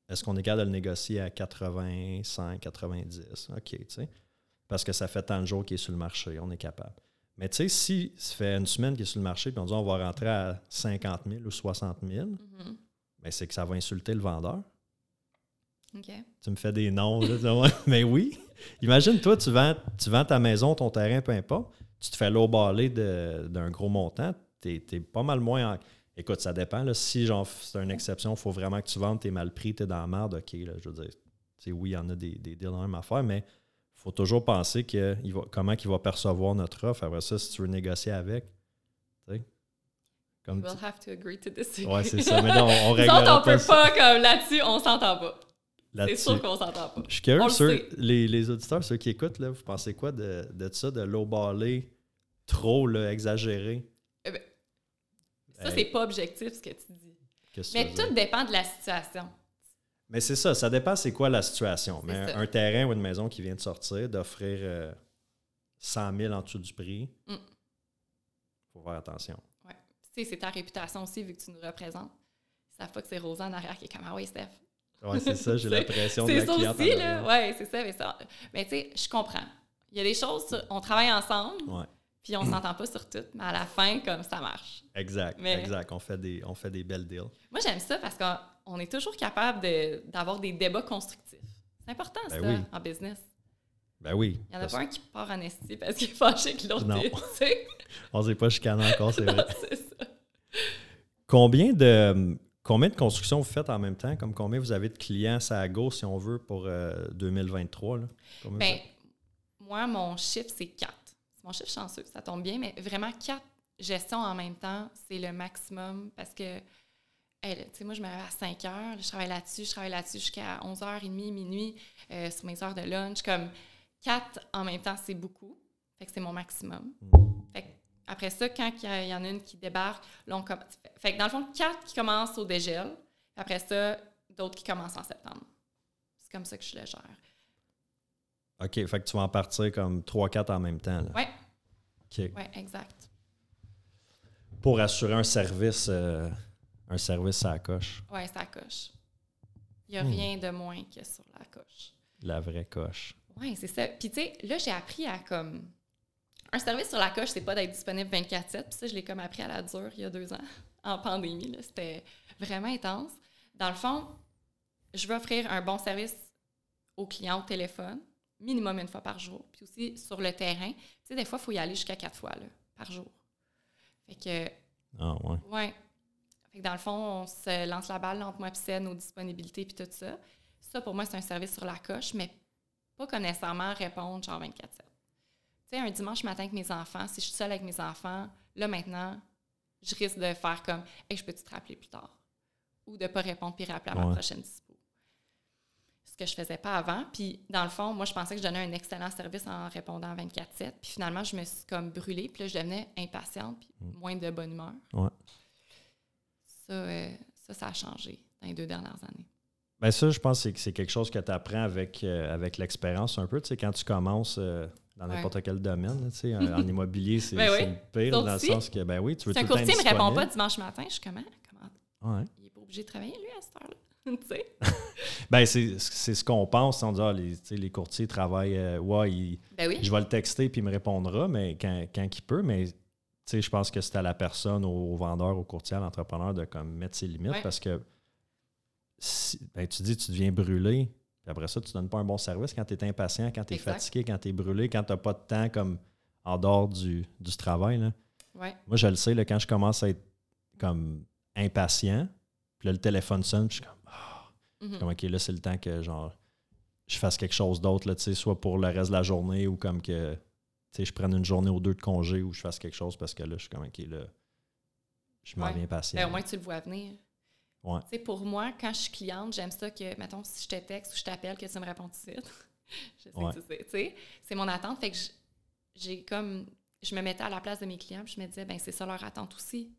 S1: est-ce qu'on est capable de le négocier à 85, 90? OK, tu sais. Parce que ça fait tant de jours qu'il est sur le marché, on est capable. Mais tu sais, si ça fait une semaine qu'il est sur le marché, puis on dit on va rentrer à 50 000 ou 60 000,
S2: Mhm.
S1: ben c'est que ça va insulter le vendeur.
S2: OK.
S1: Tu me fais des noms. là. Mais oui. Imagine, toi, tu vends, tu vends ta maison, ton terrain, peu importe. Tu te fais low-baller de- d'un gros montant. Tu es, pas mal moins. en- Écoute, ça dépend. Là. Si c'est une exception, il faut vraiment que tu vendes, tu es mal pris, tu es dans la merde. OK, là, je veux dire. oui, il y en a des, des deals même affaire, mais faut toujours penser que il va, comment il va percevoir notre offre. Après ça, si tu veux négocier avec. tu sais. Comme
S2: We'll have to agree to disagree.
S1: Ouais, c'est ça. Mais non, on
S2: on
S1: pas
S2: peut pas, comme là-dessus, on s'entend pas. C'est sûr qu'on s'entend pas.
S1: Je suis curieux,
S2: On le
S1: les, les auditeurs, ceux qui écoutent, là, vous pensez quoi de, de ça, de low-baller trop là, exagéré?
S2: Ça,
S1: Hey,
S2: c'est pas objectif, ce que tu dis.
S1: que
S2: Mais tout dépend de la situation.
S1: Mais c'est ça, ça dépend c'est quoi la situation. Mais un, terrain ou une maison qui vient de sortir, d'offrir euh, 100 000 en dessous du prix,
S2: Mm.
S1: faut faire attention.
S2: Ouais. Tu sais, c'est ta réputation aussi, vu que tu nous représentes. Ils savent pas que c'est Rosa en arrière qui est comme Ah oui, Steph.
S1: Ouais, c'est ça, j'ai la
S2: C'est-
S1: pression de la
S2: ça
S1: cliente.
S2: aussi, là. Ouais, c'est ça. Mais, ça- mais tu sais, je comprends. Il y a des choses, sur- on travaille ensemble,
S1: Ouais,
S2: puis on s'entend pas sur tout, mais à la fin, comme ça marche.
S1: exact,
S2: Mais-
S1: exact. On fait, des, on fait des belles deals.
S2: Moi, j'aime ça parce qu'on on est toujours capable de- d'avoir des débats constructifs. C'est important,
S1: Ben
S2: ça,
S1: oui.
S2: en business.
S1: Ben oui.
S2: Il n'y en a pas un qui part en esti parce qu'il est fâché que l'autre
S1: Non.
S2: est.
S1: On s'est pas chicané encore, c'est vrai.
S2: c'est ça.
S1: Combien de, combien de constructions vous faites en même temps? Comme combien vous avez de clients à go, si on veut, pour euh, 2023? Là? Combien vous
S2: Ben, moi, mon chiffre, c'est 4. C'est mon chiffre chanceux, ça tombe bien, mais vraiment 4 gestions en même temps, c'est le maximum parce que, hey, moi, je me lève à 5 heures, je travaille là-dessus, je travaille là-dessus jusqu'à 11h30, minuit, euh, sur mes heures de lunch. Comme 4 en même temps, c'est beaucoup. Fait que c'est mon maximum. Fait que après ça, quand il y, en a une qui débarque, là, on commence. Fait que dans le fond, 4 qui commencent au dégel, après ça, d'autres qui commencent en septembre. C'est comme ça que je le gère.
S1: OK, fait que tu vas en partir comme 3-4 en même temps.
S2: Ouais.
S1: OK.
S2: Oui, exact.
S1: Pour assurer un service, euh, un service à la coche.
S2: Oui, ça coche. Il n'y a
S1: Hmm.
S2: rien de moins que sur la coche.
S1: La vraie coche.
S2: Oui, c'est ça. Puis, tu sais, là, j'ai appris à comme. Un service sur la coche, c'est pas d'être disponible 24-7. Puis ça, je l'ai comme appris à la dure il y a deux ans, en pandémie. là. C'était vraiment intense. Dans le fond, je veux offrir un bon service aux clients au téléphone, minimum une fois par jour. Puis aussi sur le terrain. Tu sais, des fois, il faut y aller jusqu'à quatre fois là, par jour. Fait que
S1: Ah, ouais.
S2: Ouais. Fait que dans le fond, on se lance la balle entre moi et Ced, nos disponibilités puis tout ça. Ça, pour moi, c'est un service sur la coche, mais pas que nécessairement répondre genre 24-7. Tu sais, un dimanche matin avec mes enfants, si je suis seule avec mes enfants, là, maintenant, je risque de faire comme Hey, je peux-tu te rappeler plus tard? Ou de ne pas répondre puis rappeler à ma
S1: Ouais.
S2: prochaine dispo. Ce que je faisais pas avant. Puis, dans le fond, moi, je pensais que je donnais un excellent service en répondant 24-7. Puis, finalement, je me suis comme brûlée. Puis là, je devenais impatiente puis
S1: Mm.
S2: moins de bonne humeur.
S1: Ouais.
S2: Ça, euh, ça, ça a changé dans les deux dernières années.
S1: Ben ça, je pense que c'est- quelque chose que tu apprends avec, euh, avec l'expérience un peu. Tu sais, quand tu commences euh, dans
S2: Ouais.
S1: n'importe quel domaine, là, tu sais, en, en immobilier, c'est
S2: Ben oui.
S1: pire dans le sens que, ben oui, tu veux
S2: Si un
S1: tout temps
S2: courtier ne me répond pas dimanche matin, je suis comment? comment?
S1: Ouais.
S2: Il n'est pas obligé de travailler, lui, à cette heure-là.
S1: Ben, c'est ce qu'on pense. On dit, ah, les, les courtiers travaillent, euh, ouais, ils-
S2: Ben oui.
S1: je vais le texter puis il me répondra, mais quand, quand il peut, mais je pense que c'est à la personne, au, vendeur, au courtier, à l'entrepreneur de comme, mettre ses limites
S2: Ouais.
S1: parce que si- ben, tu dis tu deviens brûlé, puis après ça, tu donnes pas un bon service quand tu es impatient, quand tu es
S2: Exact.
S1: fatigué, quand tu es brûlé, quand tu n'as pas de temps comme en dehors du, du travail. Là.
S2: Ouais.
S1: Moi, je le sais, là, quand je commence à être comme impatient, puis là, le téléphone sonne, puis je suis comme, ah,
S2: Mhm.
S1: comme, OK, là, c'est le temps que genre je fasse quelque chose d'autre, soit pour le reste de la journée ou comme que je prenne une journée ou deux de congé ou je fasse quelque chose parce que là, je suis comme OK, là, je m'en
S2: Ouais.
S1: viens patient.
S2: Ben, au moins, tu le vois venir.
S1: Ouais.
S2: Tu sais, pour moi, quand je suis cliente, j'aime ça que, mettons, si je te texte ou je t'appelle, que tu me réponds tout de suite. je sais
S1: Ouais.
S2: que tu sais. Tu sais, c'est mon attente. Fait que je- j'ai comme. Je me mettais à la place de mes clients, puis je me disais, ben c'est ça leur attente aussi.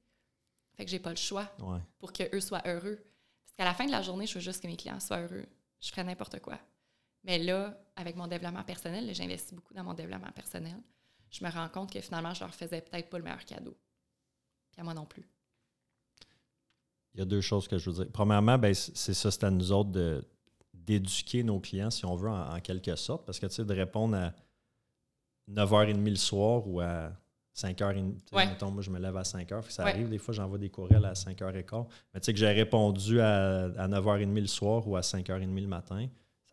S2: Fait que j'ai pas le choix
S1: Ouais.
S2: pour qu'eux soient heureux. Parce qu'à la fin de la journée, je veux juste que mes clients soient heureux. Je ferais n'importe quoi. Mais là, avec mon développement personnel, j'investis beaucoup dans mon développement personnel. Je me rends compte que finalement, je leur faisais peut-être pas le meilleur cadeau. Puis à moi non plus.
S1: Il y a deux choses que je veux dire. Premièrement, ben, c'est ça, c'est à nous autres de- d'éduquer nos clients, si on veut, en, en quelque sorte. Parce que, tu sais, de répondre à 9h30 le soir ou à 5h30. tu sais,
S2: Ouais.
S1: Mettons, moi, je me lève à 5h. fait que ça
S2: Ouais.
S1: arrive, des fois, j'envoie des courriels à 5h15. Mais tu sais, que j'ai répondu à, à 9h30 le soir ou à 5h30 le matin,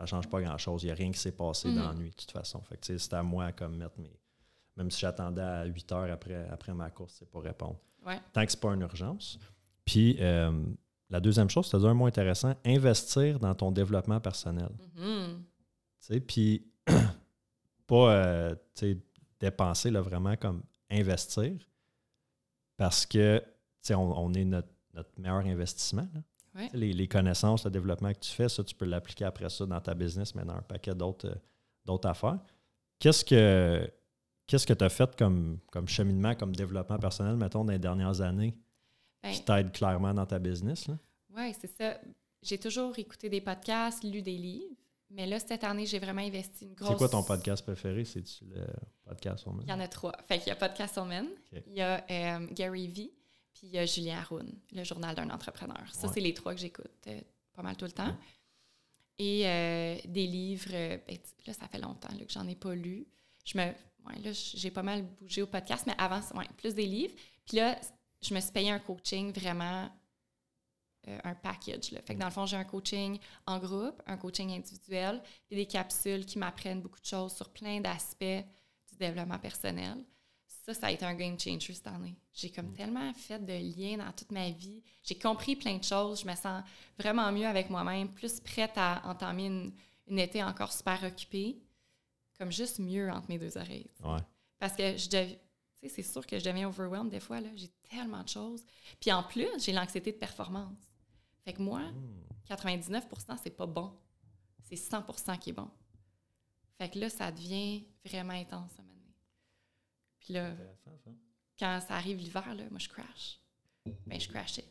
S1: ça ne change pas grand-chose. Il n'y a rien qui s'est passé
S2: Mhm.
S1: dans la nuit, de toute façon. Fait que, c'est à moi à comme mettre mes. Même si j'attendais à 8 h après, après ma course, c'est pour répondre
S2: Ouais.
S1: tant que ce n'est pas une urgence. Puis euh, la deuxième chose, c'est un mot intéressant, investir dans ton développement personnel.
S2: Mhm.
S1: Sais, Puis pas euh, dépenser, là, vraiment comme investir, parce que on, on est notre, notre meilleur investissement. là.
S2: Ouais.
S1: Les, les connaissances, le développement que tu fais, ça, tu peux l'appliquer après ça dans ta business, mais dans un paquet d'autres euh, affaires. Qu'est-ce que qu'est-ce que tu as fait comme, comme cheminement, comme développement personnel, mettons, dans les dernières années?
S2: Ben,
S1: qui t'aide clairement dans ta business.
S2: Oui, c'est ça. J'ai toujours écouté des podcasts, lu des livres, mais là, cette année, j'ai vraiment investi une grosse...
S1: C'est quoi ton podcast préféré? C'est-tu le podcast Woman?
S2: Il y en a trois. Fait qu'il y a Podcast Woman,
S1: Ok.
S2: il y a euh, Gary Vee, puis il y a Julien Haroun, le journal d'un entrepreneur. Ça,
S1: Ouais.
S2: c'est les trois que j'écoute euh, pas mal tout le temps. Et euh, des livres, euh, ben, là, ça fait longtemps là, que j'en ai pas lu. Je me, ouais, là, j'ai pas mal bougé au podcast, mais avant, ouais, plus des livres. Puis là, je me suis payé un coaching vraiment euh, un package. Là. Fait que dans le fond, j'ai un coaching en groupe, un coaching individuel, puis des capsules qui m'apprennent beaucoup de choses sur plein d'aspects du développement personnel. Ça, ça a été un game changer cette année. J'ai comme tellement fait de liens dans toute ma vie. J'ai compris plein de choses. Je me sens vraiment mieux avec moi-même, plus prête à entamer une, une été encore super occupée, comme juste mieux entre mes deux oreilles.
S1: Ouais.
S2: Parce que je dev- c'est sûr que je deviens overwhelmed des fois. J'ai tellement de choses. Puis en plus, j'ai l'anxiété de performance. Fait que moi,
S1: Hmm.
S2: 99% c'est pas bon. C'est 100 qui est bon. Fait que là, ça devient vraiment intense à un moment donné. Puis là,
S1: Intéressant, ça.
S2: quand ça arrive l'hiver, là, moi, je crash. Ben, je crashais.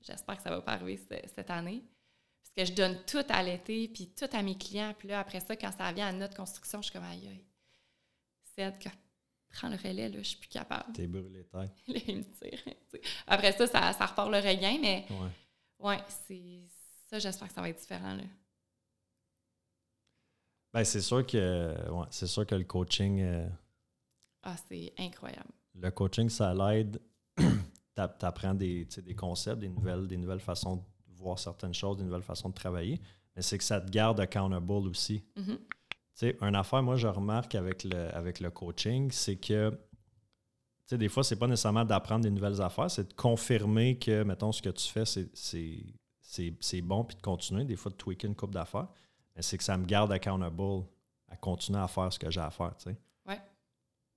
S2: J'espère que ça va pas arriver ce- cette année. Parce que je donne tout à l'été, puis tout à mes clients. Puis là, après ça, quand ça vient à notre construction, je suis comme, aïe, aïe. C'est que prends le relais, là, je suis plus capable.
S1: T'es brûlé tête.
S2: Il me tire. Après ça, ça, ça repart le regain, mais
S1: Ouais.
S2: ouais, c'est ça, j'espère que ça va être différent. Là.
S1: Ben, c'est sûr que ouais, c'est sûr que le coaching, euh,
S2: Ah, c'est incroyable.
S1: le coaching, ça l'aide. T'app- T'apprends des, tu des concepts, des nouvelles, des nouvelles façons de voir certaines choses, des nouvelles façons de travailler. Mais c'est que ça te garde accountable aussi.
S2: Mhm.
S1: Tu sais, une affaire, moi, je remarque avec le, avec le coaching, c'est que, tu sais, des fois, c'est pas nécessairement d'apprendre des nouvelles affaires, c'est de confirmer que, mettons, ce que tu fais, c'est, bon, puis de continuer, des fois de tweaker une coupe d'affaires. Mais c'est que ça me garde accountable à continuer à faire ce que j'ai à faire, tu sais.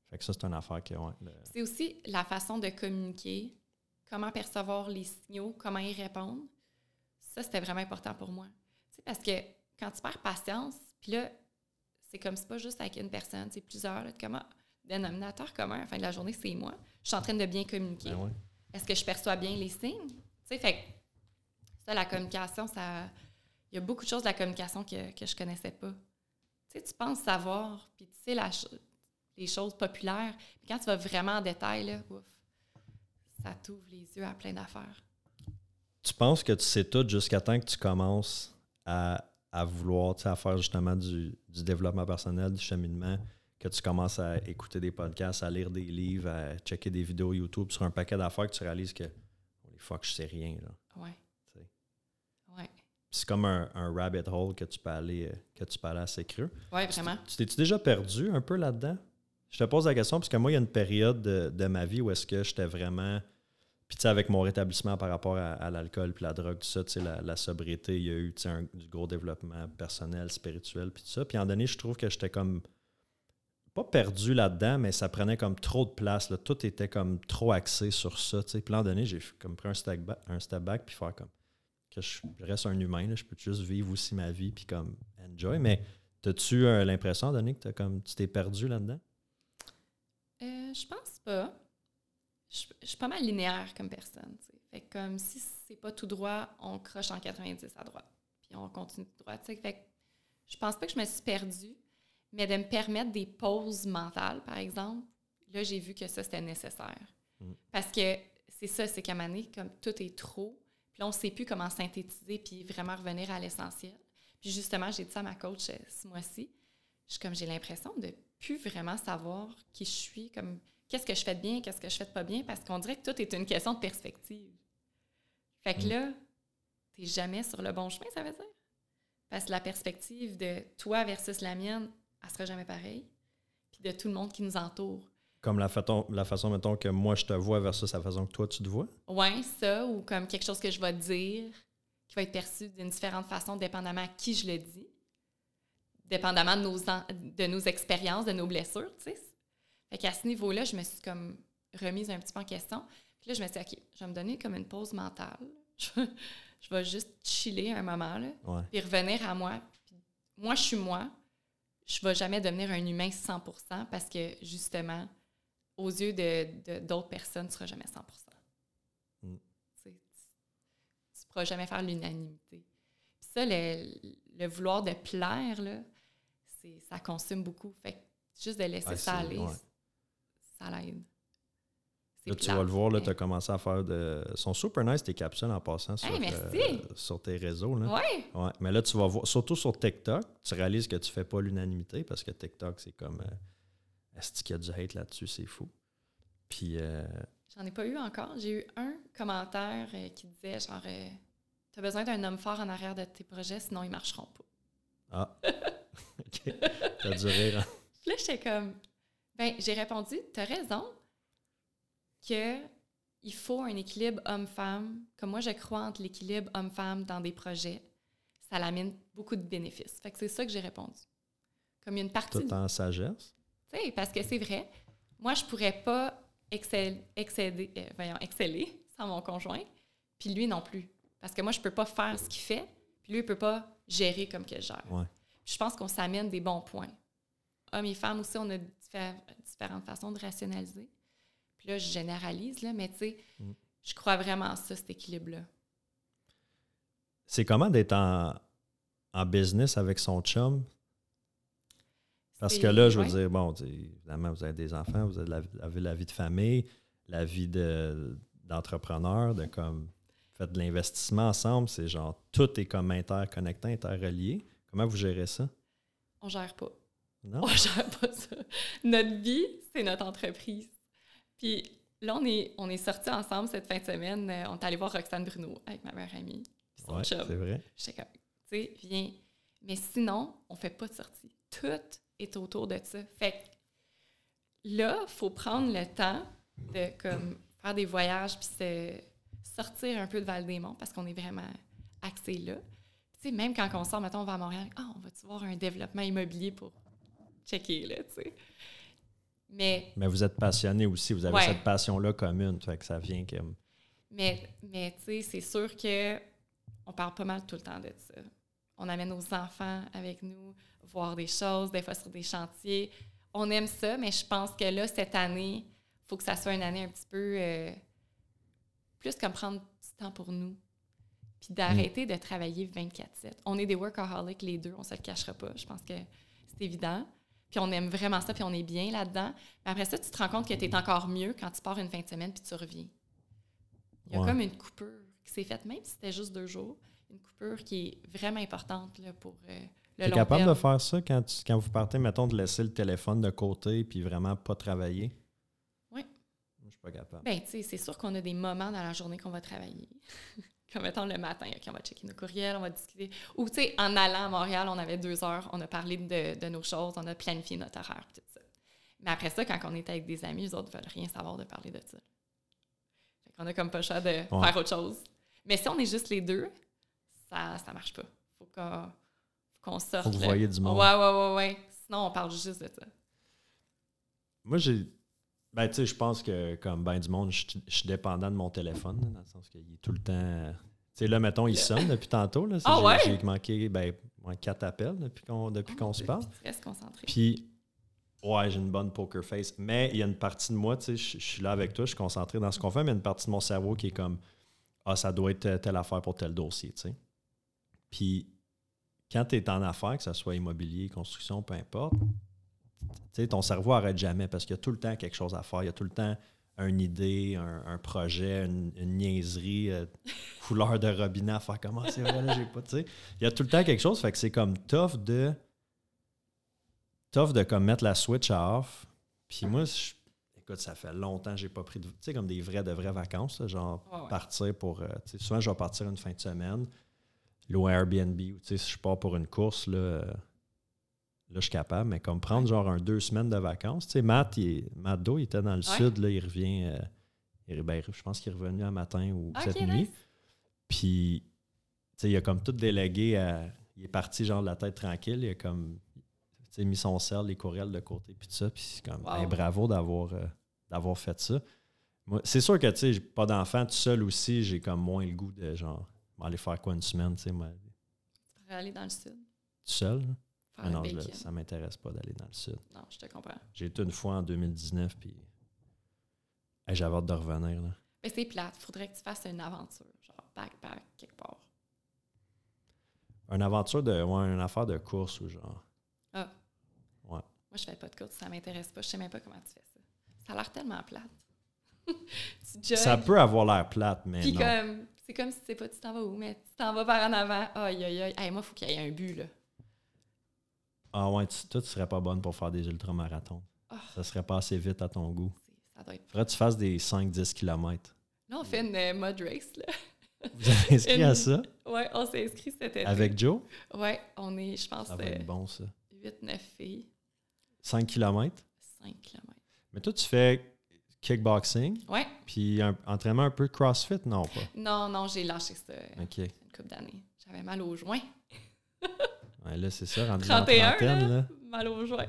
S1: Fait que ça, c'est une affaire qui, ouais,
S2: C'est aussi la façon de communiquer, comment percevoir les signaux, comment y répondre. Ça, c'était vraiment important pour moi. Parce que quand tu perds patience, puis là, c'est comme c'est pas juste avec une personne, c'est plusieurs. Là, comment, dénominateur commun à la fin de la journée, c'est moi. Je suis en train de bien communiquer.
S1: Ben
S2: Est-ce que je perçois bien les signes? Tu sais, fait que ça, la communication, ça. Il y a beaucoup de choses de la communication que, que je connaissais pas. Tu sais, tu penses savoir, puis tu sais la, les choses populaires. Puis quand tu vas vraiment en détail, là, ouf, ça t'ouvre les yeux à plein d'affaires.
S1: Tu penses que tu sais tout jusqu'à temps que tu commences à, à vouloir, à faire justement du, du, développement personnel, du cheminement, que tu commences à écouter des podcasts, à lire des livres, à checker des vidéos YouTube sur un paquet d'affaires que tu réalises que, holy fuck, je sais rien, là.
S2: Ouais. Ouais.
S1: C'est comme un, un, rabbit hole que tu peux aller, euh, que tu peux aller assez creux.
S2: Oui, vraiment.
S1: Tu t'es-tu déjà perdu un peu là-dedans? Je te pose la question parce que moi, il y a une période de, de ma vie où est-ce que j'étais vraiment. Puis, tu sais, avec mon rétablissement par rapport à, l'alcool puis la drogue, tout ça, tu sais, la, sobriété, il y a eu, tu sais, un, du gros développement personnel, spirituel, puis tout ça. Puis, en donné, je trouve que j'étais comme. Pas perdu là-dedans, mais ça prenait comme trop de place. Là. Tout était comme trop axé sur ça, tu sais. Puis, en donné, j'ai comme pris un step back, puis faire comme. Que je, je reste un humain, là, je peux juste vivre aussi ma vie puis comme enjoy. Mais, as-tu euh, l'impression, Donné, que as comme, tu t'es perdu là-dedans?
S2: Euh, je pense pas. Je, je, suis pas mal linéaire comme personne. T'sais. Fait que comme si c'est pas tout droit, on croche en 90 à droite. Puis on continue tout droit. T'sais. Fait que je pense pas que je me suis perdue, mais de me permettre des pauses mentales, par exemple, là, j'ai vu que ça, c'était nécessaire. Mm. Parce que c'est ça, c'est qu'à donné, comme tout est trop, puis là, on sait plus comment synthétiser puis vraiment revenir à l'essentiel. Puis justement, j'ai dit ça à ma coach euh, ce mois-ci. Je comme j'ai l'impression de plus vraiment savoir qui je suis, comme qu'est-ce que je fais de bien, qu'est-ce que je fais de pas bien, parce qu'on dirait que tout est une question de perspective. Fait que mm. là, t'es jamais sur le bon chemin, ça veut dire? Parce que la perspective de toi versus la mienne, elle sera jamais pareille. Puis de tout le monde qui nous entoure.
S1: Comme la, façon, la façon, mettons, que moi je te vois versus la façon que toi tu te vois?
S2: Oui, ça, ou comme quelque chose que je vais dire qui va être perçu d'une différente façon dépendamment à qui je le dis dépendamment de nos, de nos expériences, de nos blessures, tu sais. Fait qu'à ce niveau-là, je me suis comme remise un petit peu en question. Puis là, je me suis dit, OK, je vais me donner comme une pause mentale. Je, vais juste chiller un moment, là,
S1: ouais.
S2: puis revenir à moi. Puis moi, je suis moi. Je ne vais jamais devenir un humain 100% parce que, justement, aux yeux de, d'autres personnes, tu ne seras jamais 100 mm. Tu ne pourras jamais faire l'unanimité. Puis ça, le, le vouloir de plaire, là, ça consomme beaucoup. Fait juste de laisser ça aller, ouais. ça l'aide.
S1: Là, tu vas le voir, tu as commencé à faire de. sont super nice tes capsules en passant sur,
S2: hey,
S1: euh, sur tes réseaux. Là.
S2: Ouais.
S1: ouais. Mais là, tu vas voir, surtout sur TikTok, tu réalises que tu fais pas l'unanimité parce que TikTok, c'est comme. Euh, Est-ce qu'il y a du hate là-dessus? C'est fou. Puis. Euh,
S2: J'en ai pas eu encore. J'ai eu un commentaire euh, qui disait genre. tu as besoin d'un homme fort en arrière de tes projets, sinon ils marcheront pas.
S1: Ah. OK. T'as dû rire. Hein?
S2: Là, j'étais comme. Ben, j'ai répondu, t'as raison que il faut un équilibre homme-femme. Comme moi, je crois entre l'équilibre homme-femme dans des projets. Ça l'amène beaucoup de bénéfices. Fait que c'est ça que j'ai répondu. Comme une partie.
S1: Tout en sagesse?
S2: Tu sais, parce que c'est vrai. Moi, je pourrais pas excel, excéder, euh, voyons, exceller sans mon conjoint, puis lui non plus. Parce que moi, je peux pas faire ce qu'il fait, puis lui, il peut pas gérer comme que je gère.
S1: Ouais
S2: je pense qu'on s'amène des bons points. Hommes et femmes aussi, on a différentes façons de rationaliser. Puis là, je généralise, là, mais tu sais, mm. je crois vraiment à ça, cet équilibre-là.
S1: C'est comment d'être en, en, business avec son chum? Parce que là, je veux dire, bon, évidemment, vous avez des enfants, vous avez la, avez la vie de famille, la vie d'entrepreneur, de, de comme, faites de l'investissement ensemble, c'est genre, tout est comme interconnecté, interrelié. Comment vous gérez ça?
S2: On gère pas.
S1: Non?
S2: On gère pas ça. Notre vie, c'est notre entreprise. Puis là, on est, on est sortis ensemble cette fin de semaine. Euh, on est allé voir Roxane Bruno avec ma meilleure amie.
S1: Oui, c'est vrai.
S2: J'étais comme, tu sais, viens. Mais sinon, on fait pas de sortie. Tout est autour de ça. Fait que là, il faut prendre le temps de comme, faire des voyages puis se sortir un peu de Val-des-Monts parce qu'on est vraiment axé là. Tu sais, même quand on sort, mettons, on va à Montréal, ah, on va-tu voir un développement immobilier pour checker, là, tu sais. Mais,
S1: Mais vous êtes passionné aussi, vous avez
S2: Ouais.
S1: cette passion-là commune, fait que ça vient comme.
S2: mais, mais tu sais, c'est sûr que on parle pas mal tout le temps de ça. On amène nos enfants avec nous, voir des choses, des fois sur des chantiers. On aime ça, mais je pense que là, cette année, il faut que ça soit une année un petit peu euh, plus comme prendre du temps pour nous. Puis d'arrêter de travailler 24-7. On est des workaholics les deux, on se le cachera pas. Je pense que c'est évident. Puis on aime vraiment ça, puis on est bien là-dedans. Mais après ça, tu te rends compte que tu es encore mieux quand tu pars une fin de semaine puis tu reviens. Il y a
S1: Ouais.
S2: comme une coupure qui s'est faite, même si c'était juste deux jours, une coupure qui est vraiment importante là, pour euh, le long
S1: capable
S2: terme.
S1: de faire ça quand, tu- quand vous partez, mettons, de laisser le téléphone de côté puis vraiment pas travailler?
S2: Oui.
S1: Je suis pas capable.
S2: Ben, tu sais, c'est sûr qu'on a des moments dans la journée qu'on va travailler. Comme mettons le matin, OK, on va checker nos courriels, on va discuter. Ou, tu sais, en allant à Montréal, on avait deux heures, on a parlé de, de nos choses, on a planifié notre horaire, tout ça. Mais après ça, quand on est avec des amis, les autres veulent rien savoir de parler de ça. Fait qu'on a comme pas le choix de faire autre chose. Mais si on est juste les deux, ça, ça marche pas. Faut qu'on faut qu'on sorte.
S1: Faut que vous
S2: là.
S1: voyez du monde.
S2: Ouais, ouais, ouais, ouais. Sinon, on parle juste de ça.
S1: Moi, j'ai. Ben, tu sais, je pense que, comme ben du monde, je suis- dépendant de mon téléphone, dans le sens qu'il est tout le temps. Tu sais, là, mettons, il sonne depuis tantôt. Là,
S2: Ah
S1: j'ai,
S2: ouais?
S1: j'ai manqué ben, quatre appels depuis qu'on, depuis qu'on se parle.
S2: Tu restes concentré.
S1: Puis, ouais, j'ai une bonne poker face. Mais il y a une partie de moi, tu sais, je, suis là avec toi, je suis concentré dans ce qu'on fait, mais il y a une partie de mon cerveau qui est comme Ah, ça doit être telle affaire pour tel dossier, tu sais. Puis, quand tu es en affaires, que ce soit immobilier, construction, peu importe, sais, ton cerveau n'arrête jamais parce qu'il y a tout le temps quelque chose à faire. Il y a tout le temps une idée, un, un projet, une, une niaiserie, euh, couleur de robinet à faire comment c'est vrai, là, j'ai pas, tu sais. Il y a tout le temps quelque chose, fait que c'est comme tough de tough de comme mettre la switch off. Puis moi, je- écoute, ça fait longtemps que j'ai pas pris de. Tu sais, comme des vraies de vraies vacances, là, genre
S2: Ouais, ouais.
S1: partir pour. euh, tu sais, souvent, je vais partir une fin de semaine, un Airbnb, ou tu sais, si je pars pour une course, là, euh, là, je suis capable, mais comme prendre genre un deux semaines de vacances. Tu sais, Matt, il Matt Do, il était dans le
S2: Ouais.
S1: sud, là, il revient. euh, il- ben, je pense qu'il est revenu un matin ou
S2: Ok,
S1: cette
S2: nice.
S1: nuit. Puis, tu sais, il a comme tout délégué à. Il est parti, genre, de la tête tranquille. Il a comme. Tu sais, mis son sel, les courriels de côté, puis tout ça. Puis, c'est comme.
S2: Wow.
S1: hey, bravo d'avoir euh, d'avoir fait ça. Moi, c'est sûr que, tu sais, j'ai pas d'enfant tout seul aussi. J'ai comme moins le goût de, genre, aller faire quoi une semaine, tu sais, moi,
S2: aller dans le sud,
S1: tout seul. là. Ah non, je-
S2: bacon.
S1: ça m'intéresse pas d'aller dans le sud.
S2: Non, je te comprends.
S1: J'ai été une fois en 2019, puis. hey, J'avais hâte de revenir, là.
S2: Mais c'est plate. Il faudrait que tu fasses une aventure, genre backpack quelque part.
S1: Une aventure de. Ouais, une affaire de course ou genre.
S2: Ah.
S1: Ouais.
S2: Moi, je fais pas de course, ça m'intéresse pas. Je sais même pas comment tu fais ça. Ça a l'air tellement plate. tu
S1: Ça peut avoir l'air plate, mais
S2: puis
S1: non.
S2: comme, c'est comme si tu sais pas tu t'en vas où, mais tu t'en vas par en avant. Aïe, aïe, aïe. Hey, moi, il faut qu'il y ait un but, là.
S1: Ah ouais, tu, toi, tu serais pas bonne pour faire des ultramarathons.
S2: Ah.
S1: Ça serait pas assez vite à ton goût.
S2: C'est- Ça doit être...
S1: Faudrait que tu fasses des 5-10 km.
S2: Là, on fait une euh, mud race, là.
S1: Vous êtes inscrit à ça?
S2: Ouais, on s'est inscrit cet été.
S1: Avec Joe?
S2: Ouais, on est, je pense,
S1: Ça va être bon, ça.
S2: 8-9 filles,
S1: 5 km?
S2: 5 km.
S1: Mais toi, tu fais kickboxing,
S2: Ouais.
S1: puis un entraînement un peu crossfit? Non, pas?
S2: Non, non, j'ai lâché ça euh,
S1: OK.
S2: une couple d'années. J'avais mal aux joints.
S1: Ouais, là, c'est ça, rendu dans la
S2: 31,
S1: trentaine,
S2: là.
S1: là.
S2: Mal aux joints.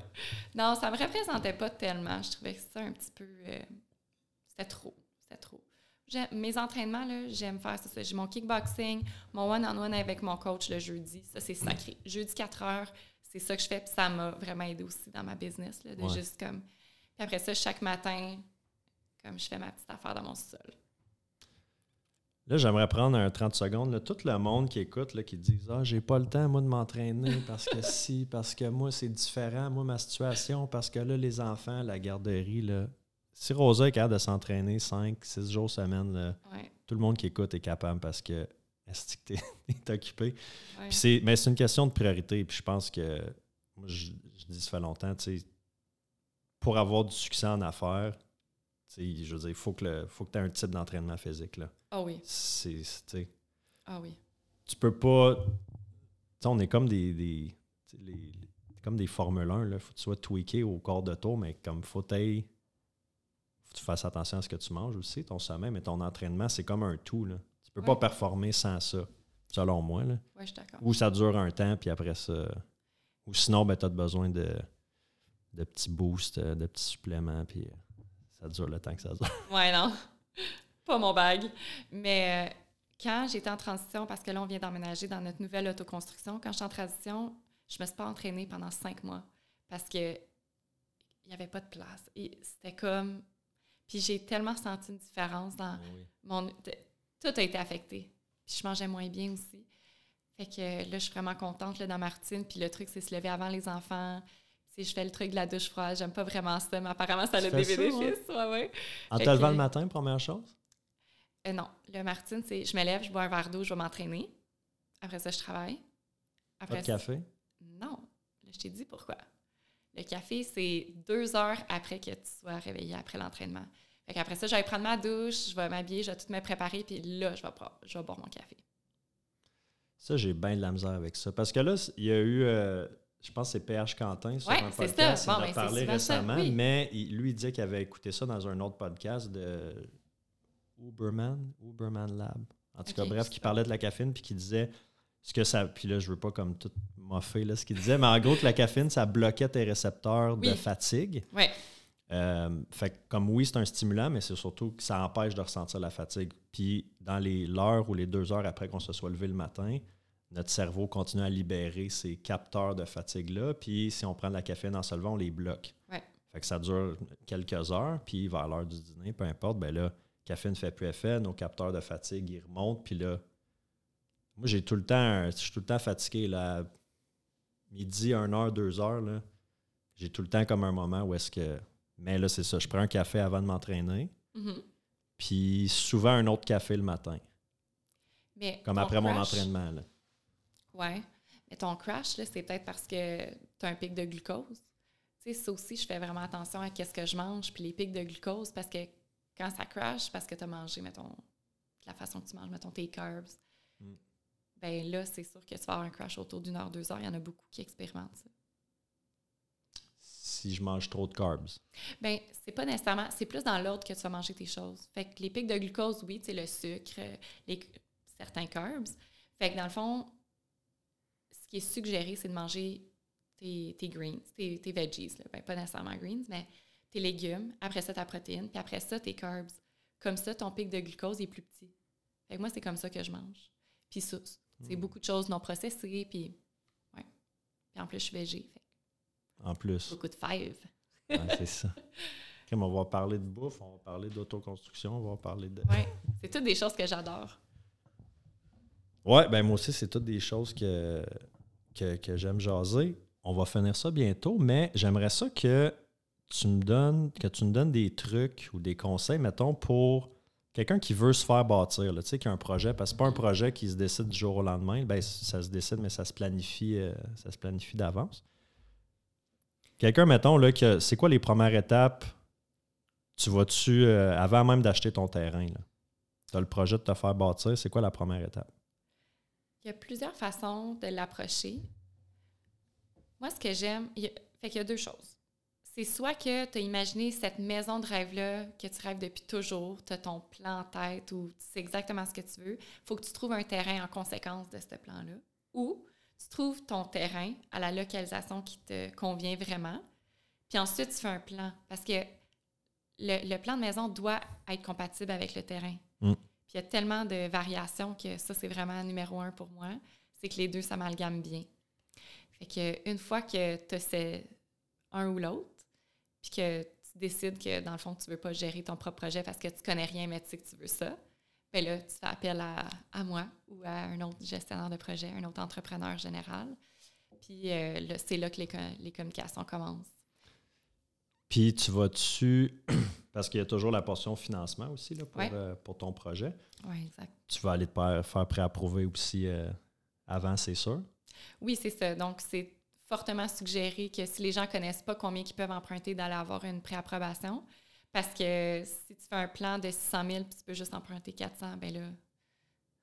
S2: Non, ça me représentait pas tellement. Je trouvais que c'était un petit peu... euh, c'était trop. C'était trop. Mes entraînements, là, j'aime faire ça. J'ai mon kickboxing, mon one-on-one avec mon coach le jeudi. Ça, c'est sacré. Jeudi 4 heures, c'est ça que je fais. Puis ça m'a vraiment aidé aussi dans ma business. Là, de
S1: Ouais.
S2: juste comme... Puis après ça, chaque matin, comme je fais ma petite affaire dans mon sol.
S1: Là, j'aimerais prendre un 30 secondes. là. Tout le monde qui écoute, là, qui dit Ah, j'ai pas le temps, moi, de m'entraîner parce que si, parce que moi, c'est différent, moi, ma situation, parce que là, les enfants, la garderie, là. Si Rosa est capable de s'entraîner 5, 6 jours semaine, là,
S2: Ouais,
S1: tout le monde qui écoute est capable parce que est-ce que t'es occupé?
S2: ouais.
S1: C'est, mais c'est une question de priorité. Puis je pense que, moi, je, je dis ça fait longtemps, tu sais, pour avoir du succès en affaires, je veux dire, il faut que tu aies un type d'entraînement physique. Là.
S2: Ah oui,
S1: C'est,
S2: ah oui.
S1: tu peux pas. Tu sais, on est comme des. des les- les- comme des Formule 1, il faut que tu sois tweaké au corps de tour, mais comme faut que tu fasses attention à ce que tu manges aussi, ton sommeil, mais ton entraînement, c'est comme un tout. Là. Tu peux pas performer sans ça. selon moi. Là.
S2: Ouais, je suis d'accord.
S1: Ou ça dure un temps, puis après ça. Ou sinon, ben, tu as besoin de, de petits boosts, de petits suppléments, puis euh, ça dure le temps que ça dure.
S2: Ouais, non. Pas mon bag. Mais euh, quand j'étais en transition, parce que là, on vient d'emménager dans notre nouvelle autoconstruction, quand j'étais en transition, je me suis pas entraînée pendant cinq mois parce que il n'y avait pas de place. Et c'était comme. Puis j'ai tellement senti une différence dans mon. Tout a été affecté. Puis je mangeais moins bien aussi. Fait que là, je suis vraiment contente là, dans ma routine. Puis le truc, c'est se lever avant les enfants. Si je fais le truc de la douche froide, j'aime pas vraiment ça, mais apparemment, ça a des bénéfices. Ouais, ouais.
S1: En te levant
S2: que-
S1: le matin, première chose?
S2: Euh, non, le Martine, c'est je me lève, je bois un verre d'eau, je vais m'entraîner. Après ça, je travaille.
S1: Pas
S2: Après
S1: de café?
S2: Non. Là, je t'ai dit pourquoi. Le café, c'est deux heures après que tu sois réveillé après l'entraînement. Fait qu'après ça, je vais prendre ma douche, je vais m'habiller, je vais tout me préparer, puis là, je vais, boire- je vais boire mon café.
S1: Ça, j'ai bien de la misère avec ça. Parce que là, il y a eu, euh, je pense que c'est PH Quentin sur
S2: Ouais,
S1: un podcast.
S2: ça. Bon,
S1: il en a
S2: ben,
S1: parlé
S2: ça,
S1: récemment,
S2: oui.
S1: mais il- lui, il disait qu'il avait écouté ça dans un autre podcast de Uberman, Uberman Lab. En tout cas, bref, qui parlait de la caféine, puis qui disait ce que ça. Puis là, je veux pas comme tout moffer là, ce qu'il disait, mais en gros, que la caféine, ça bloquait tes récepteurs de fatigue.
S2: Oui,
S1: Euh, fait que comme oui, c'est un stimulant, mais c'est surtout que ça empêche de ressentir la fatigue. Puis dans les l'heure ou les deux heures après qu'on se soit levé le matin, notre cerveau continue à libérer ces capteurs de fatigue-là. Puis si on prend de la caféine en se levant, on les bloque.
S2: Ouais.
S1: Fait que ça dure quelques heures, puis vers l'heure du dîner, peu importe, ben là, caféine ne fait plus effet, nos capteurs de fatigue, ils remontent, puis là, moi j'ai tout le temps, je suis tout le temps fatigué, là, midi, 1 heure, 2 heures, là, j'ai tout le temps comme un moment où est-ce que mais là, c'est ça. Je prends un café avant de m'entraîner,
S2: Mhm.
S1: puis souvent un autre café le matin,
S2: Mais
S1: comme après mon entraînement. Là.
S2: Ouais. Mais ton crash, là, c'est peut-être parce que tu as un pic de glucose. Tu sais, ça aussi, je fais vraiment attention à qu'est-ce que je mange, puis les pics de glucose, parce que quand ça crash, c'est parce que tu as mangé, mettons, la façon que tu manges, mettons, tes carbs.
S1: Mm.
S2: Ben là, c'est sûr que tu vas avoir un crash autour d'une heure, deux heures. Il y en a beaucoup qui expérimentent ça.
S1: Si je mange trop de carbs.
S2: Ben, c'est pas nécessairement, c'est plus dans l'ordre que tu vas manger tes choses. Fait que les pics de glucose, oui, tu sais, le sucre, les, certains carbs. Fait que dans le fond, ce qui est suggéré, c'est de manger tes, tes greens, tes, tes veggies. Là. Ben, pas nécessairement greens, mais tes légumes. Après ça, ta protéine. Puis après ça, tes carbs. Comme ça, ton pic de glucose est plus petit. Fait que moi, c'est comme ça que je mange. Puis ça, c'est
S1: Mm.
S2: beaucoup de choses non processées. Puis, ouais. Puis en plus, je suis végé. Fait
S1: En plus.
S2: beaucoup de.
S1: Ouais, c'est ça. Comme on va parler de bouffe, on va parler d'autoconstruction, on va parler de.
S2: Ouais. C'est toutes des choses que j'adore.
S1: Ouais, ben moi aussi, c'est toutes des choses que, que, que j'aime jaser. On va finir ça bientôt, mais j'aimerais ça que tu me donnes que tu me donnes des trucs ou des conseils, mettons, pour quelqu'un qui veut se faire bâtir, là, tu sais, qui a un projet, parce que c'est pas un projet qui se décide du jour au lendemain. Ben, ça se décide, mais ça se planifie, euh, ça se planifie d'avance. Quelqu'un, mettons, là, que c'est quoi les premières étapes? Tu vas-tu, euh, avant même d'acheter ton terrain, tu as le projet de te faire bâtir, c'est quoi la première étape?
S2: Il y a plusieurs façons de l'approcher. Moi, ce que j'aime, fait qu'il y a deux choses. C'est soit que tu as imaginé cette maison de rêve-là que tu rêves depuis toujours, tu as ton plan en tête ou tu sais exactement ce que tu veux. Il faut que tu trouves un terrain en conséquence de ce plan-là. Ou tu trouves ton terrain à la localisation qui te convient vraiment. Puis ensuite, tu fais un plan. Parce que le, le plan de maison doit être compatible avec le terrain.
S1: Mm.
S2: Puis il y a tellement de variations que ça, c'est vraiment numéro un pour moi. C'est que les deux s'amalgament bien. Fait que une fois que tu as un ou l'autre, puis que tu décides que dans le fond, tu veux pas gérer ton propre projet parce que tu connais rien, mais tu sais que tu veux ça, bien là, tu fais appel à, à moi ou à un autre gestionnaire de projet, un autre entrepreneur général. Puis euh, c'est là que les, les communications commencent.
S1: Puis tu vas-tu, parce qu'il y a toujours la portion financement aussi là, pour,
S2: Ouais.
S1: euh, pour ton projet,
S2: Oui, exact.
S1: tu vas aller te faire, faire préapprouver aussi euh, avant, c'est sûr.
S2: Oui, c'est ça. Donc, c'est fortement suggéré que si les gens ne connaissent pas combien ils peuvent emprunter, d'aller avoir une préapprobation. Parce que si tu fais un plan de 600 000 puis tu peux juste emprunter 400, ben là,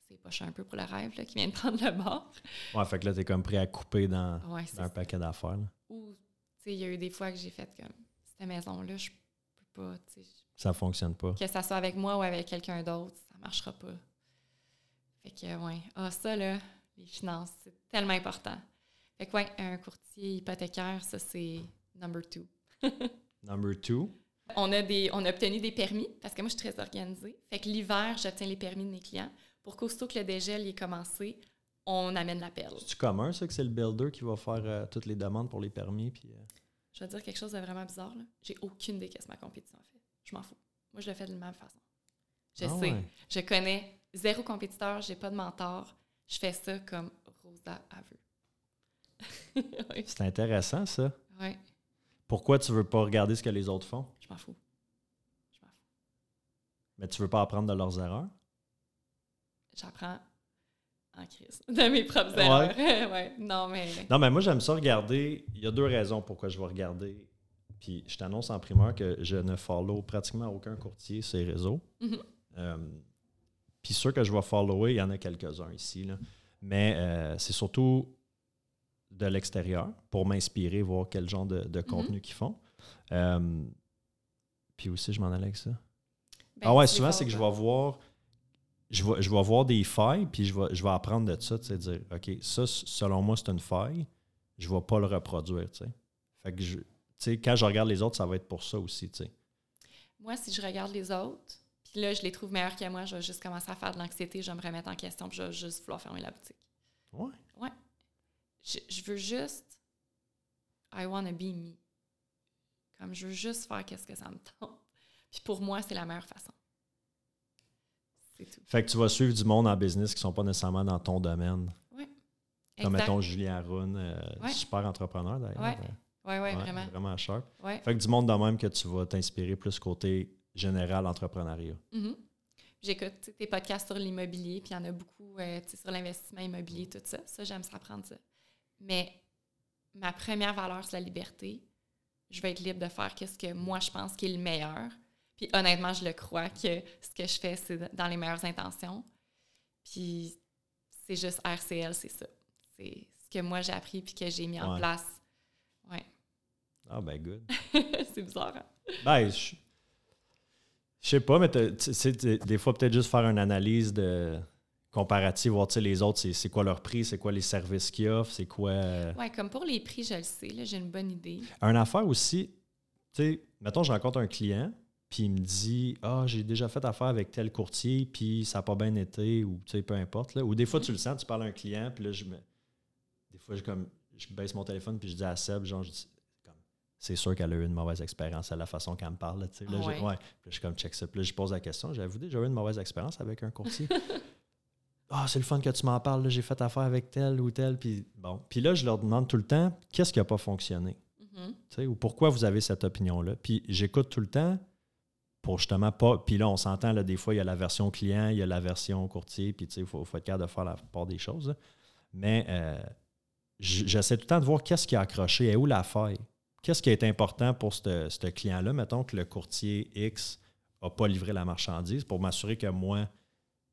S2: c'est poche un peu pour le rêve là, qui vient de prendre le bord.
S1: Ouais, fait que là, tu es comme prêt à couper dans,
S2: Ouais, c'est
S1: dans un
S2: ça.
S1: paquet d'affaires.
S2: Ou, tu sais, il y a eu des fois que j'ai fait comme, cette maison-là, je pas, tu sais,
S1: Ça fonctionne pas.
S2: que ça soit avec moi ou avec quelqu'un d'autre, ça marchera pas. Fait que, ouais. Ah, ça, là, les finances, c'est tellement important. Fait que, ouais, un courtier hypothécaire, ça, c'est number two.
S1: Number two.
S2: On a, des, on a obtenu des permis parce que moi, je suis très organisée. Fait que l'hiver, j'obtiens les permis de mes clients pour qu'aussitôt que le dégel est commencé, on amène la perle.
S1: C'est commun, ça, que c'est le builder qui va faire euh, toutes les demandes pour les permis? Puis, euh,
S2: Je vais dire quelque chose de vraiment bizarre. là. J'ai aucune idée qu'est-ce que ma compétition fait. Je m'en fous. Moi, je le fais de la même façon. Je
S1: Ah
S2: sais.
S1: ouais.
S2: Je connais zéro compétiteur, j'ai pas de mentor. Je fais ça comme Rosa a veut. oui.
S1: C'est intéressant, ça.
S2: Ouais,
S1: Pourquoi tu veux pas regarder ce que les autres font?
S2: je m'en fous. Je m'en fous.
S1: Mais tu veux pas apprendre de leurs erreurs?
S2: J'apprends en crise de mes propres
S1: Ouais.
S2: erreurs. ouais. Non, mais.
S1: Non, mais moi, j'aime ça regarder. Il y a deux raisons pourquoi je vais regarder. Puis je t'annonce en primeur que je ne follow pratiquement aucun courtier sur les réseaux.
S2: Mhm.
S1: Euh, puis ceux que je vais follower, il y en a quelques-uns ici. là. Mais euh, c'est surtout de l'extérieur pour m'inspirer, voir quel genre de, de contenu qu'ils font. Euh, puis aussi, je m'en allais avec ça.
S2: ben,
S1: ah ouais, souvent, c'est que je vais voir. Je vais, je vais voir des failles, puis je vais, je vais apprendre de ça, tu sais, dire, OK, ça, selon moi, c'est une faille, je ne vais pas le reproduire, tu sais. Fait que, je, tu sais, quand je regarde les autres, ça va être pour ça aussi, tu sais.
S2: Moi, si je regarde les autres, puis là, je les trouve meilleurs que moi, je vais juste commencer à faire de l'anxiété, je vais me remettre en question, puis je vais juste vouloir fermer la boutique.
S1: Ouais.
S2: Je, je veux juste. I wanna be me. Comme je veux juste faire qu'est-ce que ça me tente. Puis pour moi, c'est la meilleure façon. Tout.
S1: Fait que tu vas suivre du monde en business qui ne sont pas nécessairement dans ton domaine. Comme,
S2: Exact.
S1: mettons, Julien Arun, euh,
S2: Ouais.
S1: super entrepreneur d'ailleurs.
S2: Ouais,
S1: Euh,
S2: Ouais, ouais, vraiment.
S1: Vraiment sharp. Fait que du monde de même que tu vas t'inspirer plus côté général entrepreneuriat.
S2: Mhm. J'écoute tes podcasts sur l'immobilier, puis il y en a beaucoup euh, sur l'investissement immobilier, tout ça. Ça, j'aime ça apprendre ça. Mais ma première valeur, c'est la liberté. Je vais être libre de faire ce que moi, je pense qui est le meilleur. Puis honnêtement, je le crois que ce que je fais, c'est dans les meilleures intentions. Puis c'est juste RCL, c'est ça. C'est ce que moi, j'ai appris puis que j'ai mis en place. Ouais.
S1: Ah, ben, good.
S2: c'est bizarre. hein?
S1: Ben, je je sais pas, mais des fois, peut-être juste faire une analyse de comparative, voir tu sais, les autres, c'est- c'est quoi leur prix, c'est quoi les services qu'ils offrent, c'est quoi. euh,
S2: Ouais, comme pour les prix, je le sais, là, j'ai une bonne idée.
S1: Un affaire aussi, tu sais, mettons, je rencontre un client, puis il me dit Ah, j'ai déjà fait affaire avec tel courtier, puis ça n'a pas bien été, ou tu sais, peu importe. Là. Ou des fois, tu le sens, tu parles à un client, puis là, je me. Des fois, je, comme, je baisse mon téléphone, puis je dis à Seb, genre, je dis, c'est sûr qu'elle a eu une mauvaise expérience à la façon qu'elle me parle. Là, tu sais. Là,
S2: Ah ouais.
S1: Puis là, je suis comme check ça. Puis là, je pose la question J'avais déjà eu une mauvaise expérience avec un courtier? Ah, c'est le fun que tu m'en parles, là, j'ai fait affaire avec tel ou tel. Puis bon. Puis là, je leur demande tout le temps Qu'est-ce qui n'a pas fonctionné? Tu sais, ou pourquoi vous avez cette opinion-là. Puis j'écoute tout le temps pour justement pas. Puis là, on s'entend, là, des fois, il y a la version client, il y a la version courtier, puis tu sais, il faut, faut être capable de faire la part des choses. là. Mais euh, j'essaie tout le temps de voir qu'est-ce qui a accroché, et où la faille? Qu'est-ce qui est important pour ce client-là? Mettons que le courtier X n'a pas livré la marchandise pour m'assurer que moi,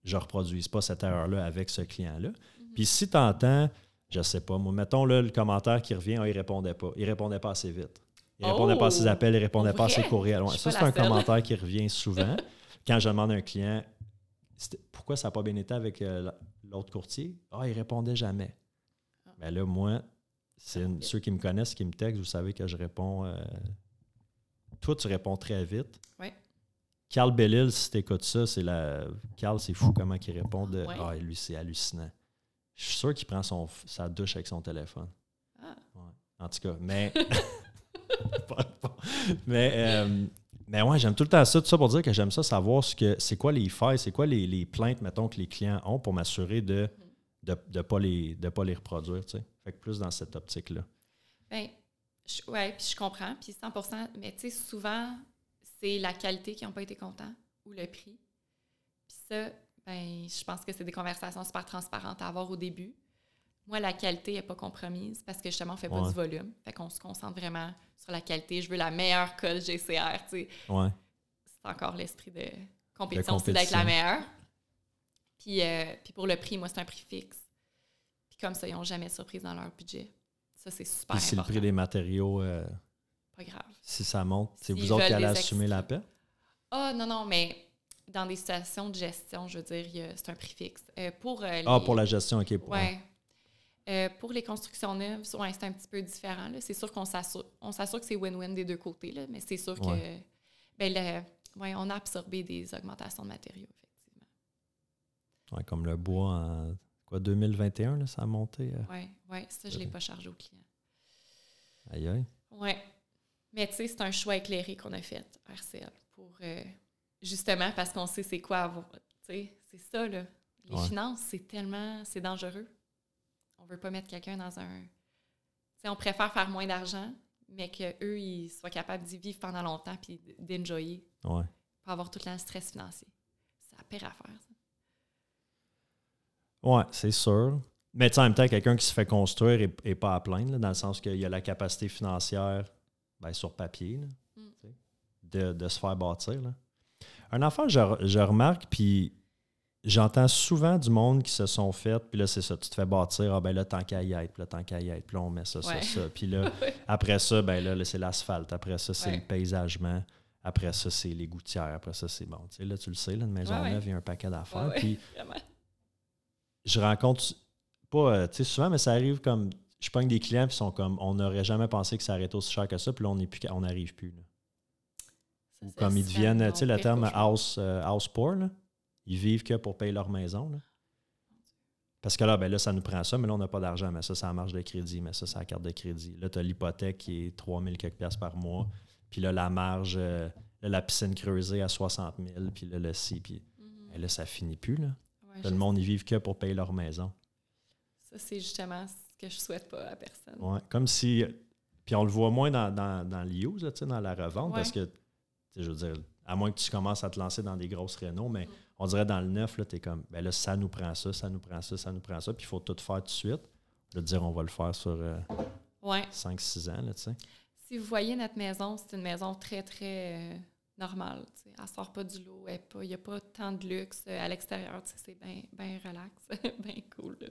S1: je ne reproduise pas cette erreur-là avec ce client-là. Puis si tu entends, je sais pas, moi, mettons là, le commentaire qui revient, ah, il répondait pas. Il répondait pas assez vite. Il répondait pas à ses
S2: Oh!
S1: appels, il répondait pas à ses courriels. Ouais, ça, c'est un
S2: seule.
S1: commentaire qui revient souvent. Quand je demande à un client pourquoi ça n'a pas bien été avec euh, l'autre courtier, ah, il répondait jamais.
S2: Ah.
S1: Mais là, moi, c'est ceux qui me connaissent, qui me textent, vous savez que je réponds. euh, toi, tu réponds très vite.
S2: Ouais.
S1: Carl Bellil, si tu écoutes ça, c'est la. Carl, c'est fou comment il répond de
S2: Ouais.
S1: Ah, lui, c'est hallucinant. Je suis sûr qu'il prend son, sa douche avec son téléphone.
S2: Ah.
S1: Ouais. En tout cas, mais. Mais, euh, mais ouais, j'aime tout le temps ça, tout ça pour dire que j'aime ça savoir ce que c'est quoi les failles, c'est quoi les, plaintes, mettons, que les clients ont pour m'assurer de ne de, pas, les, pas les reproduire. tu sais. Fait que plus dans cette optique-là.
S2: Je, ouais, puis je comprends, puis 100 mais tu sais, souvent, c'est la qualité qui n'ont pas été contents ou le prix. Puis ça, ben, je pense que c'est des conversations super transparentes à avoir au début. Moi, la qualité n'est pas compromise parce que justement, on ne fait pas
S1: Ouais.
S2: du volume. Fait qu'on se concentre vraiment sur la qualité. Je veux la meilleure colle GCR, tu sais.
S1: Ouais.
S2: C'est encore l'esprit de compétition, c'est d'être la meilleure. Puis, euh, puis pour le prix, moi, c'est un prix fixe. Puis comme ça, ils n'ont jamais de surprise dans leur budget. Ça, c'est super
S1: Puis si le prix des matériaux, euh,
S2: Pas grave.
S1: si ça monte, c'est vous autres qui allez assumer la paix?
S2: Ah, non, non, mais dans des situations de gestion, je veux dire, c'est un prix fixe. Euh, pour, euh,
S1: Ah, pour la gestion, OK. Pour,
S2: Ouais. Euh, pour les constructions neuves, ouais, c'est un petit peu différent. C'est sûr qu'on s'assure, on s'assure que c'est win-win des deux côtés, là, mais c'est sûr que ben, le- ouais, on a absorbé des augmentations de matériaux, effectivement.
S1: Ouais, comme le bois en quoi, 2021, là, ça a monté. euh,
S2: Oui, ouais, ça, je ne l'ai pas chargé aux clients.
S1: Aïe, aïe.
S2: Oui. Mais tu sais, c'est un choix éclairé qu'on a fait, RCL, pour euh, justement parce qu'on sait c'est quoi avoir. Tu sais, c'est ça, là. Les
S1: Ouais.
S2: finances, c'est tellement. C'est dangereux. On veut pas mettre quelqu'un dans un. On préfère faire moins d'argent, mais qu'eux, ils soient capables d'y vivre pendant longtemps puis d'enjoyer,
S1: Ouais.
S2: pas avoir tout le stress financier. C'est la pire affaire, ça.
S1: Ouais, c'est sûr. Mais tu en même temps, quelqu'un qui se fait construire n'est pas à plaindre, là, dans le sens qu'il y a la capacité financière ben, sur papier là,
S2: Mm.
S1: de, de se faire bâtir. Là. Un enfant, je remarque, puis j'entends souvent du monde qui se sont fait, puis là, c'est ça, tu te fais bâtir, ah ben là, tant qu'à y être, puis là, tant qu'à y être, puis là, on met ça,
S2: Ouais.
S1: ça, ça. Puis là, après ça, ben là, là, c'est l'asphalte. Après ça, c'est
S2: Ouais.
S1: le paysagement. Après ça, c'est les gouttières. Après ça, c'est bon. Tu sais, là, tu le sais, là, une maison
S2: Ouais,
S1: neuve, il y a un paquet d'affaires. Puis je rencontre pas euh, tu sais souvent mais ça arrive comme je pogne des clients qui sont comme on n'aurait jamais pensé que ça arrêtait aussi cher que ça puis là on n'est plus on n'arrive plus là. Ou comme ils deviennent tu sais le terme house euh, house poor là. Ils vivent que pour payer leur maison là. parce que là ben là ça nous prend ça mais là on n'a pas d'argent mais ça c'est la marge de crédit mais ça c'est la carte de crédit là tu as l'hypothèque qui est 3000 quelques piastres par mois puis là la marge euh, là, la piscine creusée à 60 000 puis là le ci puis
S2: Mhm.
S1: et là ça finit plus là
S2: Ouais,
S1: Là,
S2: je
S1: le monde ils vivent que pour payer leur maison
S2: Ça, c'est justement ce que je souhaite pas à personne.
S1: Ouais, comme si. Puis on le voit moins dans, dans, dans dans la revente,
S2: Ouais.
S1: parce que, tu sais, je veux dire, à moins que tu commences à te lancer dans des grosses rénaux, mais
S2: Mm.
S1: On dirait dans le neuf, là, tu es comme, ben là, ça nous prend ça, ça nous prend ça, ça nous prend ça, puis il faut tout faire tout de suite. Veux dire, on va le faire sur
S2: Ouais.
S1: 5-6 ans, tu sais.
S2: Si vous voyez notre maison, c'est une maison très, très euh, normale. Elle sort pas du lot. Il n'y a pas tant de luxe euh, à l'extérieur. C'est bien ben relax, bien cool. là.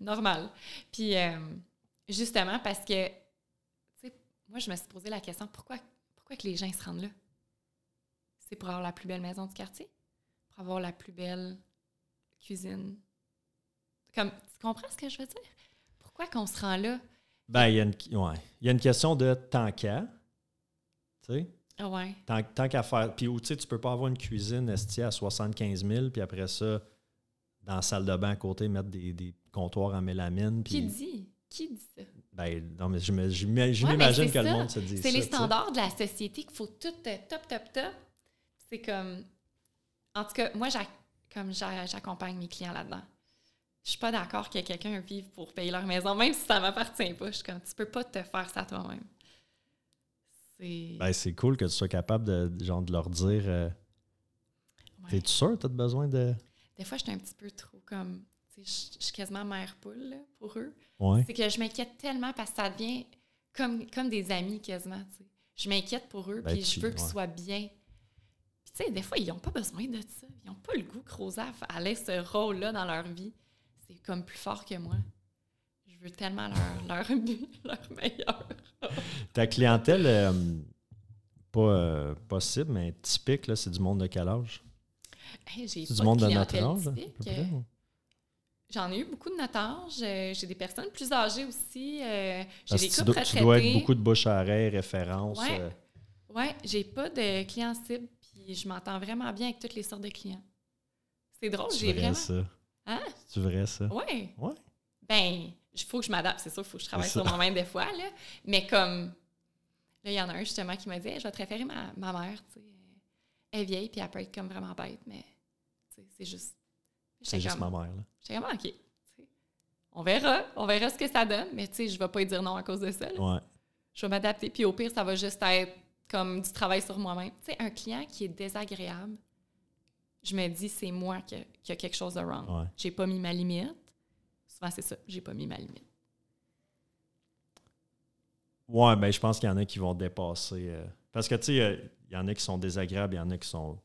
S2: Normal. Puis, euh, justement, parce que, moi, je me suis posé la question, pourquoi, pourquoi que les gens se rendent là? C'est pour avoir la plus belle maison du quartier? Pour avoir la plus belle cuisine? Comme, tu comprends ce que je veux dire? Pourquoi qu'on se rend là?
S1: Ben, il y, a une- ouais. il y a une question de tant qu'à, tu sais.
S2: Ah ouais.
S1: Tant, tant qu'à faire. Puis, tu sais, tu peux pas avoir une cuisine esti à 75 000, puis après ça, dans la salle de bain à côté, mettre des, des comptoirs en mélamine.
S2: Qui dit? Qui dit ça?
S1: ben, non, mais je
S2: Ouais,
S1: m'imagine que le
S2: ça.
S1: monde se dit ça.
S2: C'est les standards de la société qu'il faut tout euh, top, top, top. C'est comme. En tout cas, moi, comme j'a- j'accompagne mes clients là-dedans. Je suis pas d'accord que quelqu'un vive pour payer leur maison, même si ça m'appartient pas. Je suis comme, tu peux pas te faire ça toi-même. C'est.
S1: Ben, c'est cool que tu sois capable de, genre, de leur dire euh,
S2: ouais.
S1: T'es-tu sûr que tu as besoin de.
S2: Des fois, je suis un petit peu trop comme. tu sais, Je suis quasiment mère poule là, pour eux.
S1: Ouais.
S2: C'est que je m'inquiète tellement parce que ça devient comme, comme des amis quasiment. Je m'inquiète pour eux,
S1: Ben,
S2: puis je veux qu'ils
S1: ouais.
S2: soient bien. Tu sais, des fois, ils n'ont pas besoin de ça. Ils n'ont pas le goût que Rosa allait ce rôle-là dans leur vie. C'est comme plus fort que moi. Je veux tellement leur, leur, leur meilleur.
S1: Ta clientèle, euh, pas, euh, pas cible, mais typique, là, c'est du monde de quel âge?
S2: Hey, j'ai
S1: C'est du monde
S2: de
S1: de notre âge, ou?
S2: J'en ai eu beaucoup de notre âge. Euh, J'ai des personnes plus âgées aussi. J'ai
S1: Parce
S2: des couples
S1: dois, tu dois être beaucoup de bouche à oreille, référence.
S2: Ouais. Oui, j'ai pas de clients cibles, puis je m'entends vraiment bien avec toutes les sortes de clients. C'est drôle, j'ai
S1: vrai,
S2: vraiment.
S1: ça.
S2: Hein?
S1: C'est vrai, ça.
S2: Ouais. Ben, il faut que je m'adapte, c'est sûr, il faut que je travaille sur moi-même des fois, là. Mais comme. Là, il y en a un justement qui m'a dit Hey, Je vais te référer ma, ma mère, tu sais. Elle est vieille, puis elle peut être comme vraiment bête, mais c'est juste.
S1: C'est juste ma mère. Là.
S2: j'étais comme, OK. On verra, on verra ce que ça donne, mais tu sais, je vais pas y dire non à cause de ça. là.
S1: Ouais.
S2: je vais m'adapter. Puis au pire, ça va juste être comme du travail sur moi-même. Tu sais, un client qui est désagréable, je me dis, c'est moi qui a, qui a quelque chose de wrong.
S1: Ouais.
S2: J'ai pas mis ma limite. Souvent, c'est ça. J'ai pas mis ma limite.
S1: Ouais, ben je pense qu'il y en a qui vont dépasser. euh, parce que, tu sais, euh, il y en a qui sont désagréables, il y en a qui sont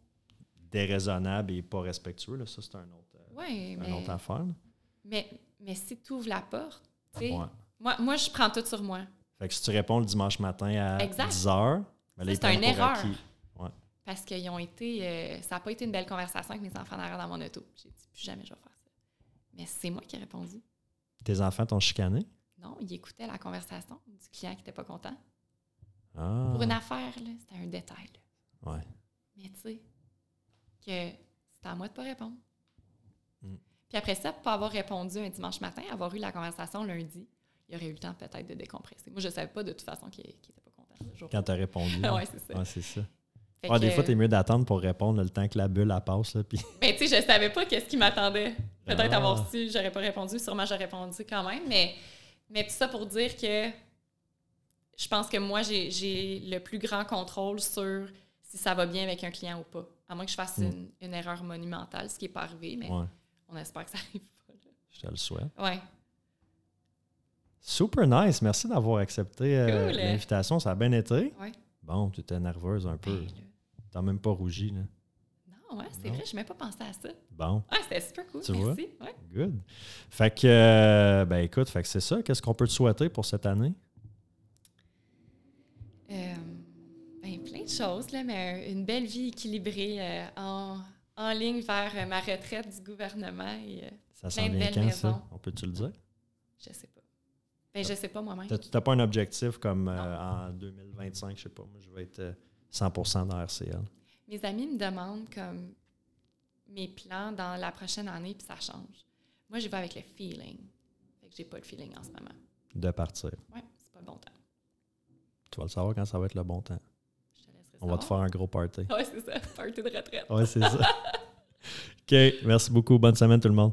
S1: déraisonnables et pas respectueux. Là. Ça, c'est un autre, euh, une
S2: mais,
S1: autre affaire. là.
S2: mais, mais si tu ouvres la porte, tu sais,
S1: Ouais.
S2: moi, moi, je prends tout sur moi.
S1: Fait que si tu réponds le dimanche matin à
S2: Exact.
S1: 10 h,
S2: c'est une erreur. parce qu'ils ont été. euh, ça n'a pas été une belle conversation avec mes enfants en arrière dans mon auto. J'ai dit, plus jamais je vais faire ça. Mais c'est moi qui ai répondu.
S1: Tes enfants t'ont chicané?
S2: Non, ils écoutaient la conversation du client qui n'était pas content.
S1: Ah.
S2: Pour une affaire, c'était un détail. là.
S1: Ouais.
S2: Mais tu sais, que c'était à moi de pas répondre.
S1: Mm.
S2: Puis après ça, pas avoir répondu un dimanche matin, avoir eu la conversation lundi, il aurait eu le temps peut-être de décompresser. Moi, je savais pas de toute façon qu'il n'était pas
S1: Quand t'as répondu.
S2: ouais, c'est ça.
S1: Ouais, c'est ça. Ouais, des fois, t'es mieux d'attendre pour répondre le temps que la bulle passe. Là, puis...
S2: Mais tu sais, je savais pas qu'est-ce qui m'attendait. Peut-être
S1: Ah.
S2: avoir su, j'aurais pas répondu. Sûrement, j'aurais répondu quand même. Mais, mais tout ça pour dire que je pense que moi, j'ai le plus grand contrôle sur si ça va bien avec un client ou pas. À moins que je fasse
S1: Mm.
S2: une, une erreur monumentale, ce qui n'est pas arrivé, mais
S1: Ouais,
S2: on espère que ça arrive pas.
S1: je te le souhaite.
S2: là.
S1: Super nice. Merci d'avoir accepté euh,
S2: Cool.
S1: l'invitation. Ça a bien été.
S2: Ouais.
S1: Bon, tu étais nerveuse un peu.
S2: Ben.
S1: T'as même pas rougi. Là.
S2: non, ouais, c'est vrai, je n'ai même pas pensé à ça.
S1: Bon,
S2: Ah, c'était super cool.
S1: Tu
S2: merci. Ouais.
S1: good. Fait que, euh, ben écoute, fait que c'est ça. Qu'est-ce qu'on peut te souhaiter pour cette année?
S2: Euh, ben, plein de choses, là, mais une belle vie équilibrée euh, en, en ligne vers ma retraite du gouvernement. Et,
S1: Ça
S2: Plein de belles
S1: quand,
S2: maisons.
S1: ça? On peut-tu le dire?
S2: je sais pas. Ben, je sais pas moi-même.
S1: T'as- T'as pas un objectif comme euh, en 2025, je sais pas, moi je vais être euh, 100% dans RCL.
S2: Mes amis me demandent comme mes plans dans la prochaine année, puis ça change. Moi, je vais avec le feeling. Fait que j'ai pas le feeling en ce moment.
S1: De partir.
S2: Ouais, c'est pas le bon temps.
S1: Tu vas le savoir quand ça va être le bon temps.
S2: Je te laisserai
S1: On va te faire un gros party.
S2: Ouais, c'est ça. Party de retraite.
S1: Ouais, c'est ça. OK, merci beaucoup. Bonne semaine tout le monde.